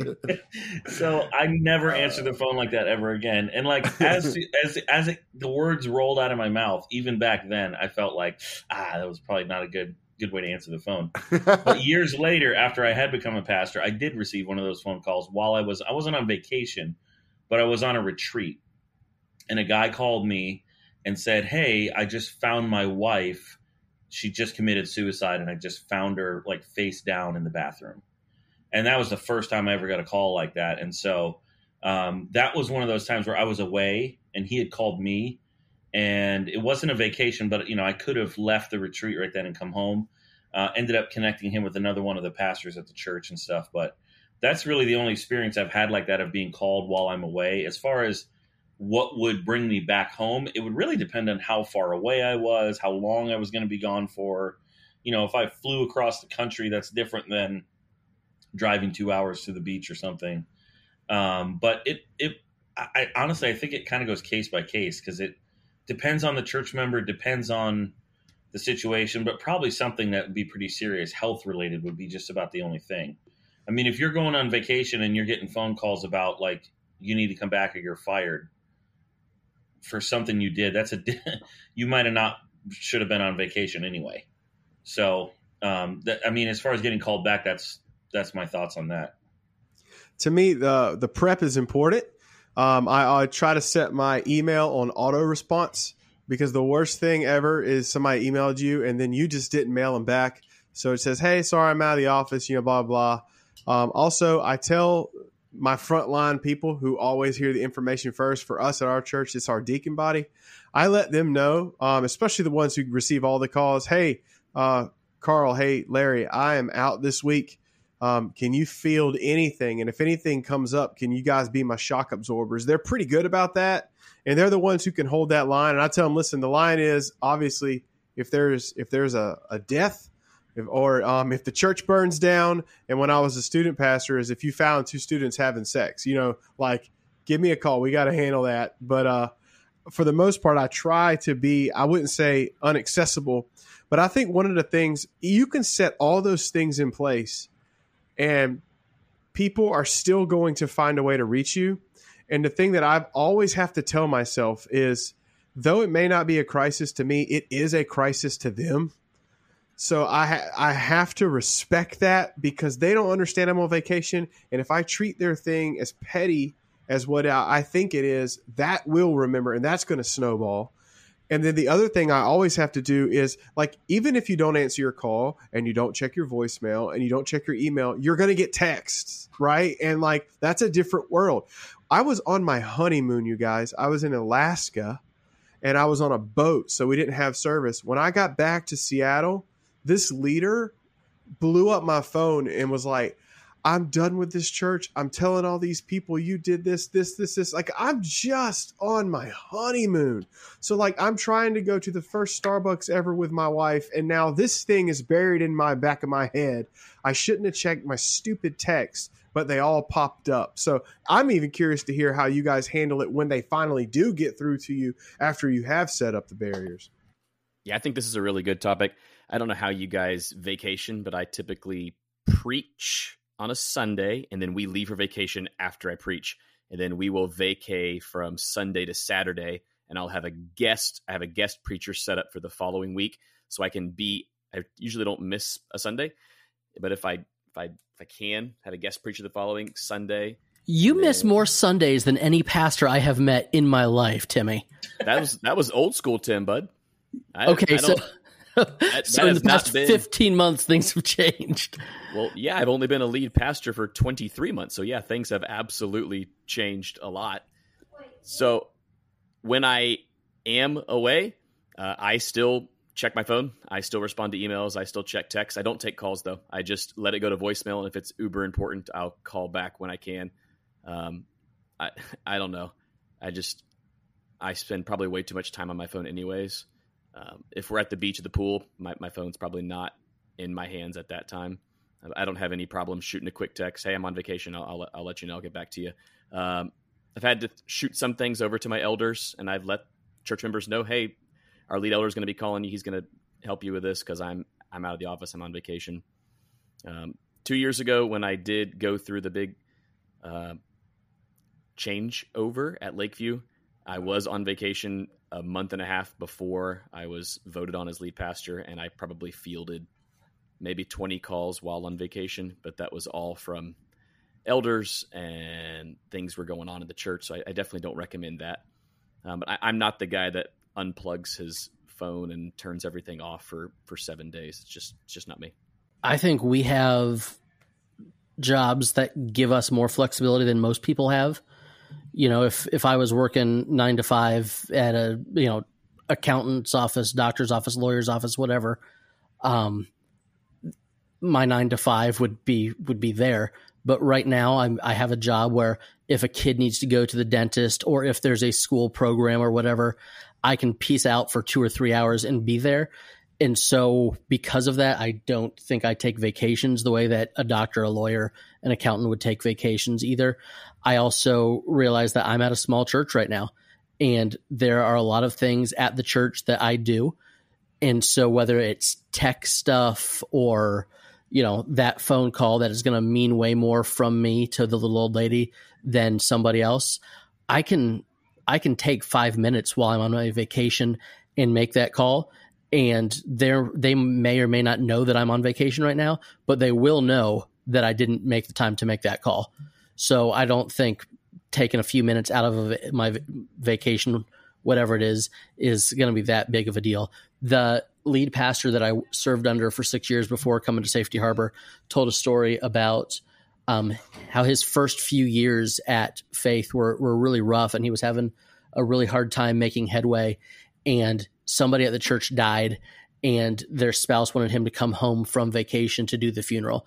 so I never answered the phone like that ever again. And like as as as it, the words rolled out of my mouth, even back then, I felt like ah, that was probably not a good good way to answer the phone. But years later, after I had become a pastor, I did receive one of those phone calls while I was I wasn't on vacation, but I was on a retreat, and a guy called me and said, "Hey, I just found my wife. She just committed suicide, and I just found her like face down in the bathroom." And that was the first time I ever got a call like that, and so um, that was one of those times where I was away, and he had called me, and it wasn't a vacation, but you know I could have left the retreat right then and come home. Uh, ended up connecting him with another one of the pastors at the church and stuff, but that's really the only experience I've had like that of being called while I'm away. As far as what would bring me back home, it would really depend on how far away I was, how long I was going to be gone for. You know, if I flew across the country, that's different than driving two hours to the beach or something. Um, but it, it, I, honestly, I think it kind of goes case by case because it depends on the church member, depends on the situation, but probably something that would be pretty serious, health related, would be just about the only thing. I mean, if you're going on vacation and you're getting phone calls about like you need to come back or you're fired for something you did, that's a you might have not should have been on vacation anyway. So, um, that, I mean, as far as getting called back, that's that's my thoughts on that. to me the the prep is important um, I, I try to set my email on auto response because the worst thing ever is somebody emailed you and then you just didn't mail them back. So it says hey sorry i'm out of the office you know blah blah. Um, also i tell my frontline people who always hear the information first for us at our church it's our deacon body i let them know um, especially the ones who receive all the calls hey uh, carl hey larry i am out this week um, can you field anything? And if anything comes up, can you guys be my shock absorbers? They're pretty good about that, and they're the ones who can hold that line. And I tell them, listen, the line is obviously if there's if there's a, a death, if, or um, if the church burns down. And when I was a student pastor, is if you found two students having sex, you know, like give me a call. We got to handle that. But uh, for the most part, I try to be. I wouldn't say unaccessible, but I think one of the things you can set all those things in place and people are still going to find a way to reach you. And the thing that I've always have to tell myself is though it may not be a crisis to me, it is a crisis to them. So I ha- I have to respect that because they don't understand I'm on vacation, and if I treat their thing as petty as what I I think it is, that will remember, and that's going to snowball. And then the other thing I always have to do is like, even if you don't answer your call and you don't check your voicemail and you don't check your email, you're going to get texts, right? And like, that's a different world. I was on my honeymoon, you guys. I was in Alaska and I was on a boat, so we didn't have service. When I got back to Seattle, this leader blew up my phone and was like, I'm done with this church. I'm telling all these people you did this, this, this, this. Like I'm just on my honeymoon. So like I'm trying to go to the first Starbucks ever with my wife, and now this thing is buried in my back of my head. I shouldn't have checked my stupid text, but they all popped up. So I'm even curious to hear how you guys handle it when they finally do get through to you after you have set up the barriers. Yeah, I think this is a really good topic. I don't know how you guys vacation, but I typically preach on a Sunday, and then we leave for vacation after I preach, and then we will vacay from Sunday to Saturday, and I'll have a guest. I have a guest preacher set up for the following week, so I can be. I usually don't miss a Sunday, but if I if I if I can have a guest preacher the following Sunday. You miss more Sundays than any pastor I have met in my life, Timmy. That was that was old school Tim, bud. I, okay, I so that so in the past been- 15 months things have changed Well, yeah, I've only been a lead pastor for 23 months. So, yeah, things have absolutely changed a lot. So, when I am away, uh, I still check my phone. I still respond to emails. I still check texts. I don't take calls, though. I just let it go to voicemail. And if it's uber important, I'll call back when I can. Um, I, I don't know. I just, I spend probably way too much time on my phone, anyways. Um, if we're at the beach or the pool, my, my phone's probably not in my hands at that time. I don't have any problem shooting a quick text. Hey, I'm on vacation. I'll, I'll, I'll let you know. I'll get back to you. Um, I've had to shoot some things over to my elders, and I've let church members know, hey, our lead elder is going to be calling you. He's going to help you with this because I'm I'm out of the office. I'm on vacation. Um, two years ago, when I did go through the big uh, change over at Lakeview, I was on vacation a month and a half before I was voted on as lead pastor, and I probably fielded maybe 20 calls while on vacation, but that was all from elders and things were going on in the church. So I, I definitely don't recommend that. Um, but I, I'm not the guy that unplugs his phone and turns everything off for, for seven days. It's just, it's just not me. I think we have jobs that give us more flexibility than most people have. You know, if if I was working nine to five at a you know accountant's office, doctor's office, lawyer's office, whatever, um, my nine to five would be would be there. But right now, I'm I have a job where if a kid needs to go to the dentist or if there's a school program or whatever, I can piece out for two or three hours and be there. And so, because of that, I don't think I take vacations the way that a doctor, a lawyer, an accountant would take vacations either. I also realize that I'm at a small church right now, and there are a lot of things at the church that I do. And so, whether it's tech stuff or you know that phone call that is going to mean way more from me to the little old lady than somebody else, I can I can take five minutes while I'm on my vacation and make that call and they they may or may not know that I'm on vacation right now, but they will know that I didn't make the time to make that call. So I don't think taking a few minutes out of my vacation, whatever it is, is going to be that big of a deal. The lead pastor that I served under for six years before coming to Safety Harbor told a story about um, how his first few years at Faith were were really rough, and he was having a really hard time making headway. And somebody at the church died and their spouse wanted him to come home from vacation to do the funeral.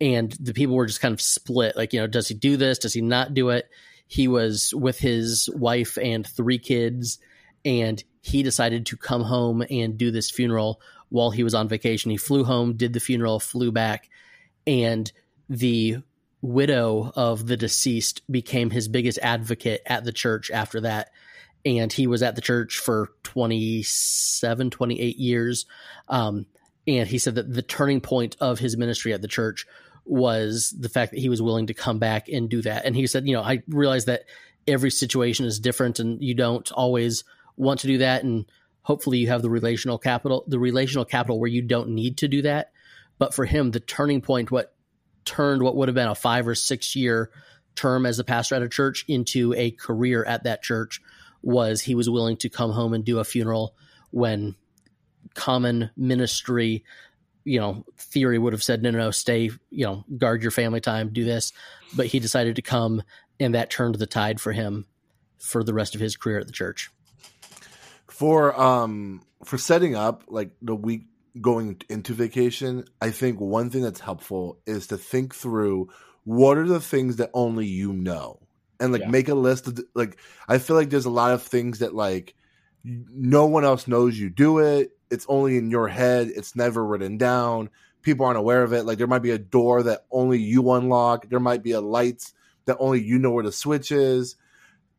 And the people were just kind of split like you know does he do this? Does he not do it? He was with his wife and three kids and he decided to come home and do this funeral while he was on vacation. He flew home did the funeral flew back and the widow of the deceased became his biggest advocate at the church after that and he was at the church for 27 28 years. Um, and he said that the turning point of his ministry at the church was the fact that he was willing to come back and do that. And he said you know i realize that every situation is different and you don't always want to do that. And hopefully you have the relational capital the relational capital where you don't need to do that. But for him the turning point what turned what would have been a five or six year term as a pastor at a church into a career at that church was he was willing to come home and do a funeral when common ministry you know theory would have said no no no stay you know guard your family time do this. But he decided to come and that turned the tide for him for the rest of his career at the church. For um for setting up like the week going into vacation i think one thing that's helpful is to think through what are the things that only you know and like Yeah. make a list of like i feel like there's a lot of things that like no one else knows you do it. It's only in your head. It's never written down. People aren't aware of it. Like there might be a door that only you unlock. There might be a lights that only you know where the switch is.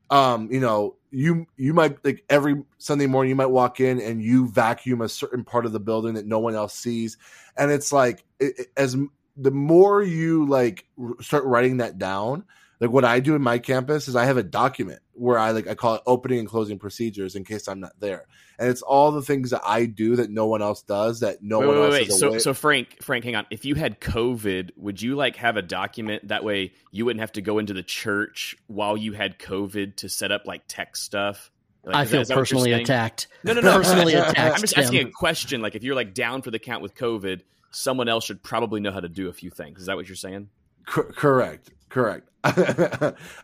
Um you know you you might like every sunday morning you might walk in and you vacuum a certain part of the building that no one else sees. And it's like it, it- as the more you like r- start writing that down like what i do in my campus is i have a document where i like i call it opening and closing procedures in case i'm not there and it's all the things that i do that no one else does that no wait, one wait, else wait. is So, aware- so Frank, Frank, hang on. If you had COVID, would you like have a document that way you wouldn't have to go into the church while you had COVID to set up like tech stuff? Like, I feel is that personally attacked. No, no, no. Personally attacked. I'm just asking Tim. a question. Like, if you're like down for the count with COVID, someone else should probably know how to do a few things. Is that what you're saying? Cor- correct correct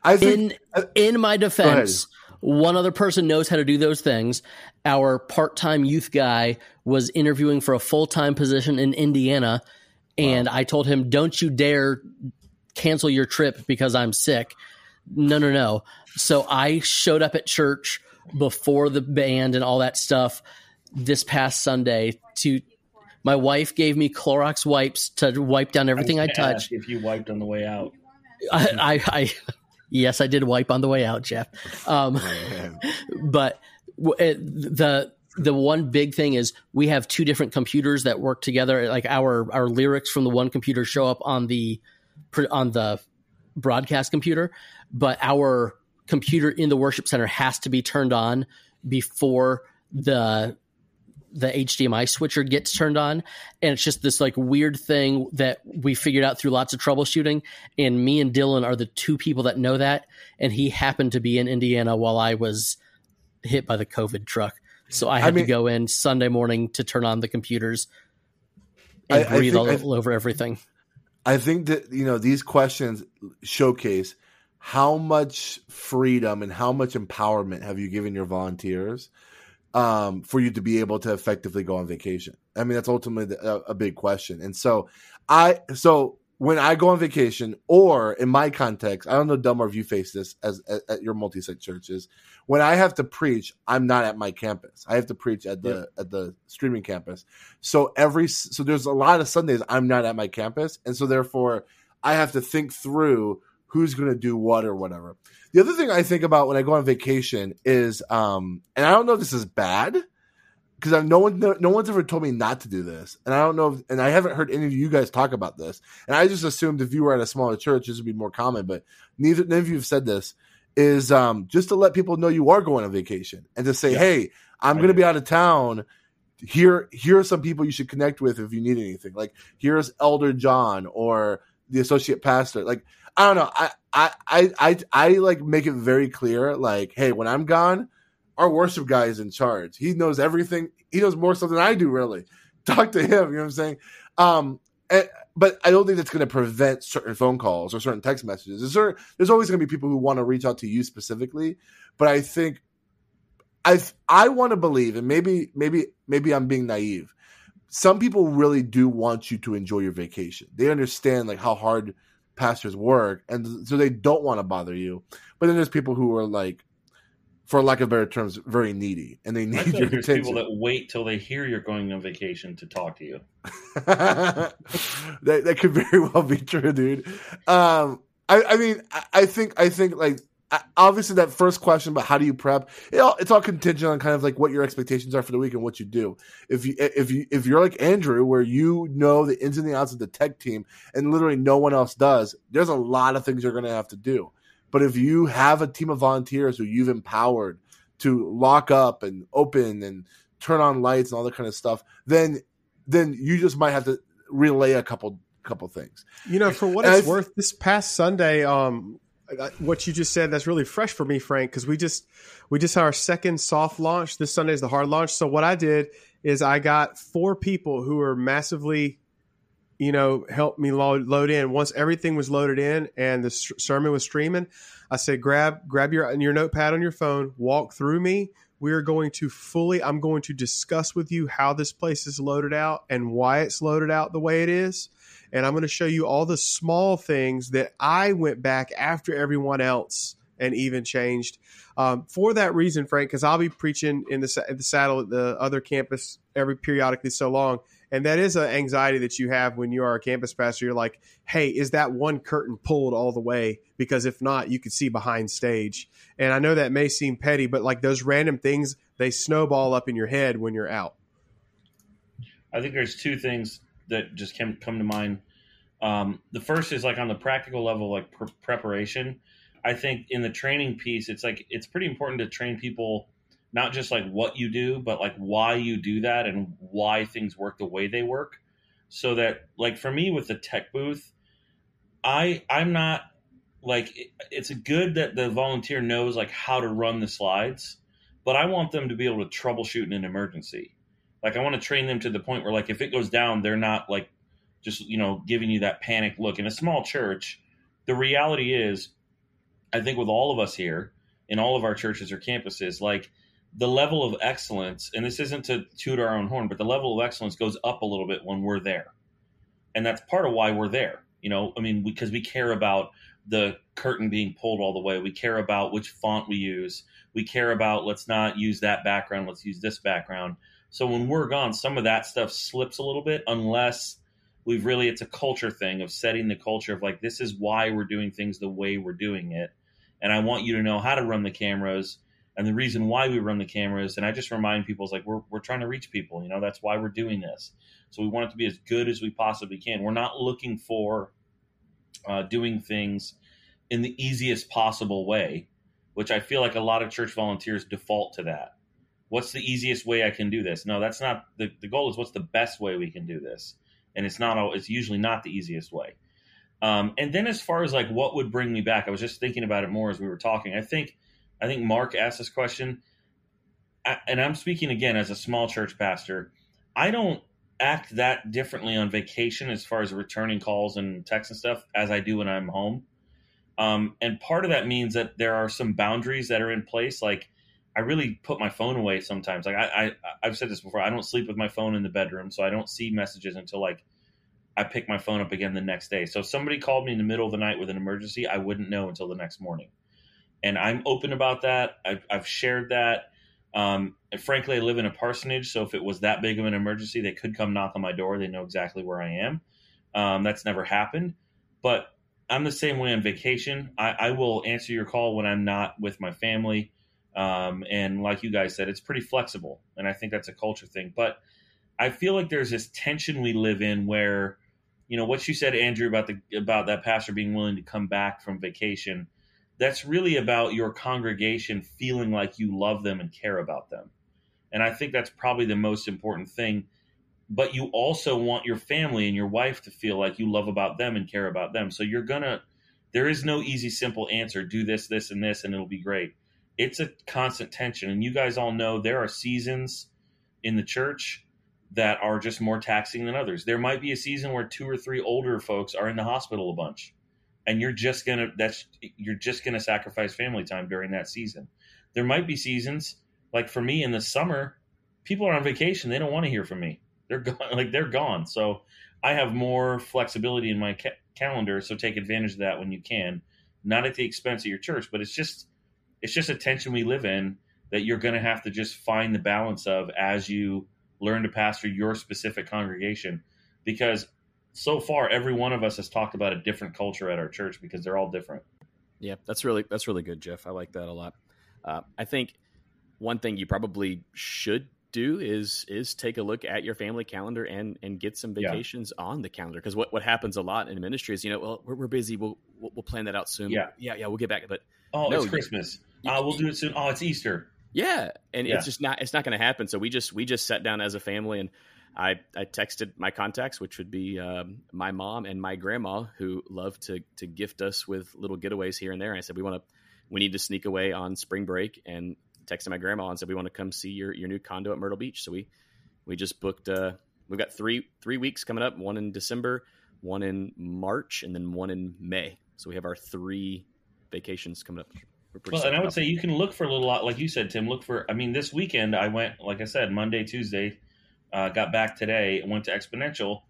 i think in in my defense, one other person knows how to do those things. Our part-time youth guy was interviewing for a full-time position in Indiana, and I told him, "Don't you dare cancel your trip because I'm sick." No, no, no. So I showed up at church before the band and all that stuff this past Sunday to my wife gave me Clorox wipes to wipe down everything I, was gonna touched. If you wiped on the way out, I, I, I yes, I did wipe on the way out, Jeff. Um, but it, the the one big thing is we have two different computers that work together. Like our our lyrics from the one computer show up on the on the broadcast computer, but our computer in the worship center has to be turned on before the the HDMI switcher gets turned on. And it's just this like weird thing that we figured out through lots of troubleshooting. And me and Dylan are the two people that know that. And he happened to be in Indiana while I was hit by the COVID truck. So I had mean- to go in Sunday morning to turn on the computers and I- I breathe think- all I- over everything. I think that you know these questions showcase how much freedom and how much empowerment have you given your volunteers um, for you to be able to effectively go on vacation. I mean, that's ultimately the- a, a big question. And so, I so when I go on vacation, or in my context, I don't know, Delmar, if you face this as at, at your multi-site churches. When I have to preach, I'm not at my campus. I have to preach at the at the streaming campus. So every so there's a lot of Sundays I'm not at my campus, and so therefore I have to think through who's going to do what or whatever. The other thing I think about when I go on vacation is, um, and I don't know if this is bad because no one no, one's ever told me not to do this, and I don't know, if, and I haven't heard any of you guys talk about this, and I just assumed if you were at a smaller church, this would be more common, but neither none of you have said this. Is um, just to let people know you are going on vacation and to say, Yeah. hey, I'm going to be out of town. Here, here are some people you should connect with if you need anything. Like here's Elder John or the associate pastor. Like I don't know. I I I I, I like make it very clear. Like, hey, when I'm gone, our worship guy is in charge. He knows everything. He knows more stuff than I do. Really, talk to him. You know what I'm saying? Um, and, but I don't think that's going to prevent certain phone calls or certain text messages. There's, certain, there's always going to be people who want to reach out to you specifically, but I think I I want to believe, and maybe maybe maybe I'm being naive. Some people really do want you to enjoy your vacation. They understand like how hard pastors work, and so they don't want to bother you. But then there's people who are like, for lack of better terms, very needy, and they need your there's attention. people that wait till they hear you're going on vacation to talk to you. that that could very well be true, dude. Um, I, I mean, I, I think I think like obviously that first question about how do you prep, it all, it's all contingent on kind of like what your expectations are for the week and what you do. If you if you if you're like Andrew, where you know the ins and the outs of the tech team, and literally no one else does, there's a lot of things you're going to have to do. But if you have a team of volunteers who you've empowered to lock up and open and turn on lights and all that kind of stuff, then then you just might have to relay a couple couple things. You know, for what And it's worth, this past Sunday, um, what you just said that's really fresh for me, Frank, because we just we just had our second soft launch. This Sunday is the hard launch. So what I did is I got four people who are massively, you know, helped me load, load in. Once everything was loaded in and the sermon was streaming, I said, grab grab your your notepad on your phone, walk through me, we are going to fully i'm going to discuss with you how this place is loaded out and why it's loaded out the way it is. And i'm going to show you all the small things that i went back after everyone else and even changed. Um, for that reason frank because i'll be preaching in the, in the saddle at the other campus every periodically so long and that is an anxiety that you have when you are a campus pastor you're like hey is that one curtain pulled all the way because if not you could see behind stage and i know that may seem petty but like those random things they snowball up in your head when you're out I think there's two things that just come come to mind. Um, the first is like on the practical level, like pr- preparation. I think in the training piece, it's like it's pretty important to train people not just like what you do, but like why you do that and why things work the way they work. So that like for me with the tech booth, I I'm not like it's good that the volunteer knows like how to run the slides, but I want them to be able to troubleshoot in an emergency. Like I want to train them to the point where like if it goes down, they're not like just you know giving you that panic look. In a small church, the reality is, I think with all of us here in all of our churches or campuses, like the level of excellence, and this isn't to toot our own horn, but the level of excellence goes up a little bit when we're there, and that's part of why we're there. You know, I mean, because we, we care about the curtain being pulled all the way. We care about which font we use. We care about let's not use that background. Let's use this background. So when we're gone, some of that stuff slips a little bit unless we've really it's a culture thing of setting the culture of like this is why we're doing things the way we're doing it. And I want you to know how to run the cameras and the reason why we run the cameras. And I just remind people is like we're we're trying to reach people, you know, that's why we're doing this. So we want it to be as good as we possibly can. We're not looking for uh, doing things in the easiest possible way, which I feel like a lot of church volunteers default to that what's the easiest way I can do this? No, that's not the, the goal is what's the best way we can do this. And it's not, it's usually not the easiest way. Um, and then as far as like what would bring me back, I was just thinking about it more as we were talking. I think, I think Mark asked this question and I'm speaking again as a small church pastor. I don't act that differently on vacation as far as returning calls and texts and stuff as I do when I'm home. Um, and part of that means that there are some boundaries that are in place. Like I really put my phone away sometimes. Like I, I I've said this before. I don't sleep with my phone in the bedroom, so I don't see messages until like I pick my phone up again the next day. So if somebody called me in the middle of the night with an emergency, I wouldn't know until the next morning. And I'm open about that. I've, I've shared that. Um, and frankly, I live in a parsonage, so if it was that big of an emergency, they could come knock on my door. They know exactly where I am. Um, that's never happened, but I'm the same way on vacation. I, I will answer your call when I'm not with my family. Um, and like you guys said, it's pretty flexible. And I think that's a culture thing. But I feel like there's this tension we live in where, you know, what you said, Andrew, about the about that pastor being willing to come back from vacation, that's really about your congregation feeling like you love them and care about them. And I think that's probably the most important thing. But you also want your family and your wife to feel like you love about them and care about them. So you're gonna there is no easy, simple answer. Do this, this, and this, and it'll be great it's a constant tension. And you guys all know there are seasons in the church that are just more taxing than others. There might be a season where two or three older folks are in the hospital a bunch. And you're just gonna that's you're just gonna sacrifice family time during that season. There might be seasons like for me in the summer, people are on vacation. They don't want to hear from me. They're gone, like they're gone. So I have more flexibility in my ca- calendar. So take advantage of that when you can, not at the expense of your church, but it's just it's just a tension we live in that you're going to have to just find the balance of as you learn to pastor your specific congregation because so far every one of us has talked about a different culture at our church because they're all different yeah that's really that's really good jeff i like that a lot uh, i think one thing you probably should do is is take a look at your family calendar and and get some vacations yeah. on the calendar because what, what happens a lot in ministry is you know well we're, we're busy we'll, we'll, we'll plan that out soon yeah yeah yeah we'll get back but oh no, it's christmas uh, we'll do it soon. Oh, it's Easter. Yeah, and yeah. it's just not it's not going to happen. So we just we just sat down as a family and I I texted my contacts, which would be um, my mom and my grandma, who love to to gift us with little getaways here and there. And I said we want to we need to sneak away on spring break, and texted my grandma and said we want to come see your your new condo at Myrtle Beach. So we we just booked. Uh, we've got three three weeks coming up. One in December, one in March, and then one in May. So we have our three vacations coming up. Well, and I would say you can look for a little lot, like you said, Tim. Look for. I mean, this weekend I went, like I said, Monday, Tuesday, uh, got back today, and went to Exponential,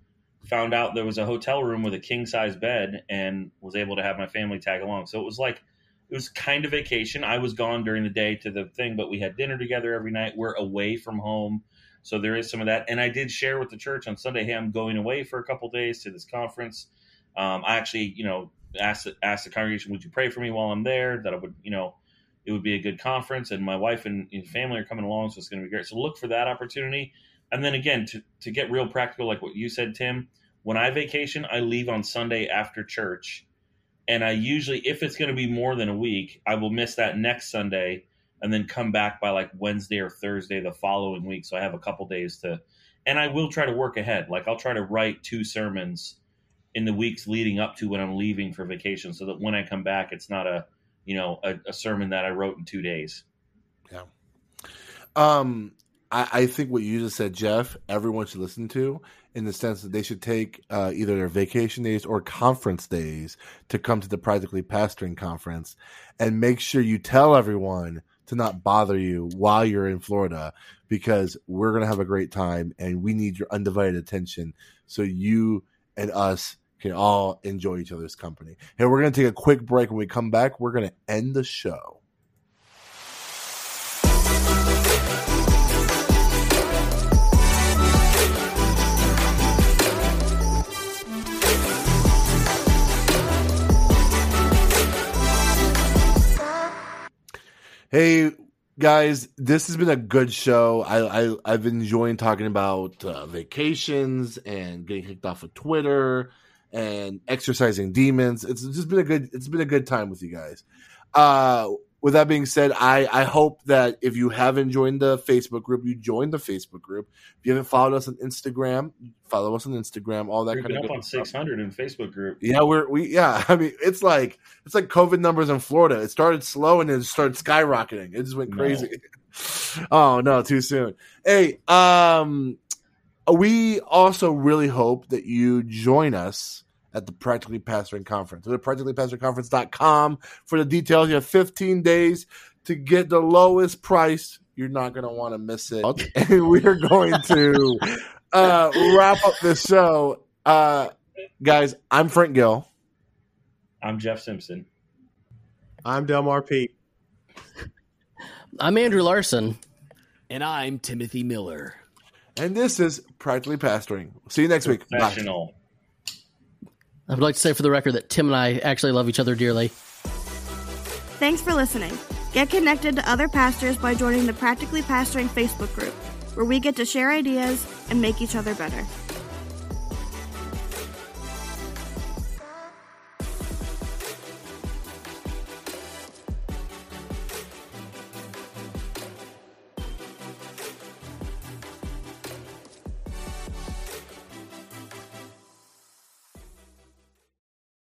found out there was a hotel room with a king size bed, and was able to have my family tag along. So it was like it was kind of vacation. I was gone during the day to the thing, but we had dinner together every night. We're away from home, so there is some of that. And I did share with the church on Sunday, hey, I'm going away for a couple days to this conference. Um, I actually, you know, asked asked the congregation, "Would you pray for me while I'm there?" That I would, you know, it would be a good conference, and my wife and, and family are coming along, so it's going to be great. So look for that opportunity, and then again to to get real practical, like what you said, Tim. When I vacation, I leave on Sunday after church, and I usually, if it's going to be more than a week, I will miss that next Sunday, and then come back by like Wednesday or Thursday the following week. So I have a couple days to, and I will try to work ahead. Like I'll try to write two sermons in the weeks leading up to when I'm leaving for vacation, so that when I come back, it's not a you know a, a sermon that I wrote in two days. Yeah. Um, I, I, think what you just said, Jeff, everyone should listen to in the sense that they should take uh, either their vacation days or conference days to come to the Practically Pastoring Conference, and make sure you tell everyone to not bother you while you're in Florida because we're gonna have a great time and we need your undivided attention so you and us can all enjoy each other's company. Hey, we're going to take a quick break. When we come back, we're going to end the show. Hey guys, this has been a good show. I, I been enjoying talking about uh, vacations and getting kicked off of Twitter and exercising demons. It's just been a good it's been a good time with you guys. Uh with that being said, I, I hope that if you haven't joined the Facebook group, you join the Facebook group. If you haven't followed us on Instagram, follow us on Instagram. All that We've kind of up on six hundred in Facebook group. Yeah, we're we yeah. I mean, it's like it's like COVID numbers in Florida. It started slow and then it started skyrocketing. It just went crazy. No. oh no, too soon. Hey, um, we also really hope that you join us at the Practically Pastoring Conference. Go to practicallypastoringconference.com for the details. You have 15 days to get the lowest price. You're not going to want to miss it. And we are going to uh, wrap up this show. Uh, guys, I'm Frank Gill. I'm Jeff Simpson. I'm Delmar Pete. I'm Andrew Larson. And I'm Timothy Miller. And this is Practically Pastoring. See you next week. Bye. I would like to say for the record that Tim and I actually love each other dearly. Thanks for listening. Get connected to other pastors by joining the Practically Pastoring Facebook group, where we get to share ideas and make each other better.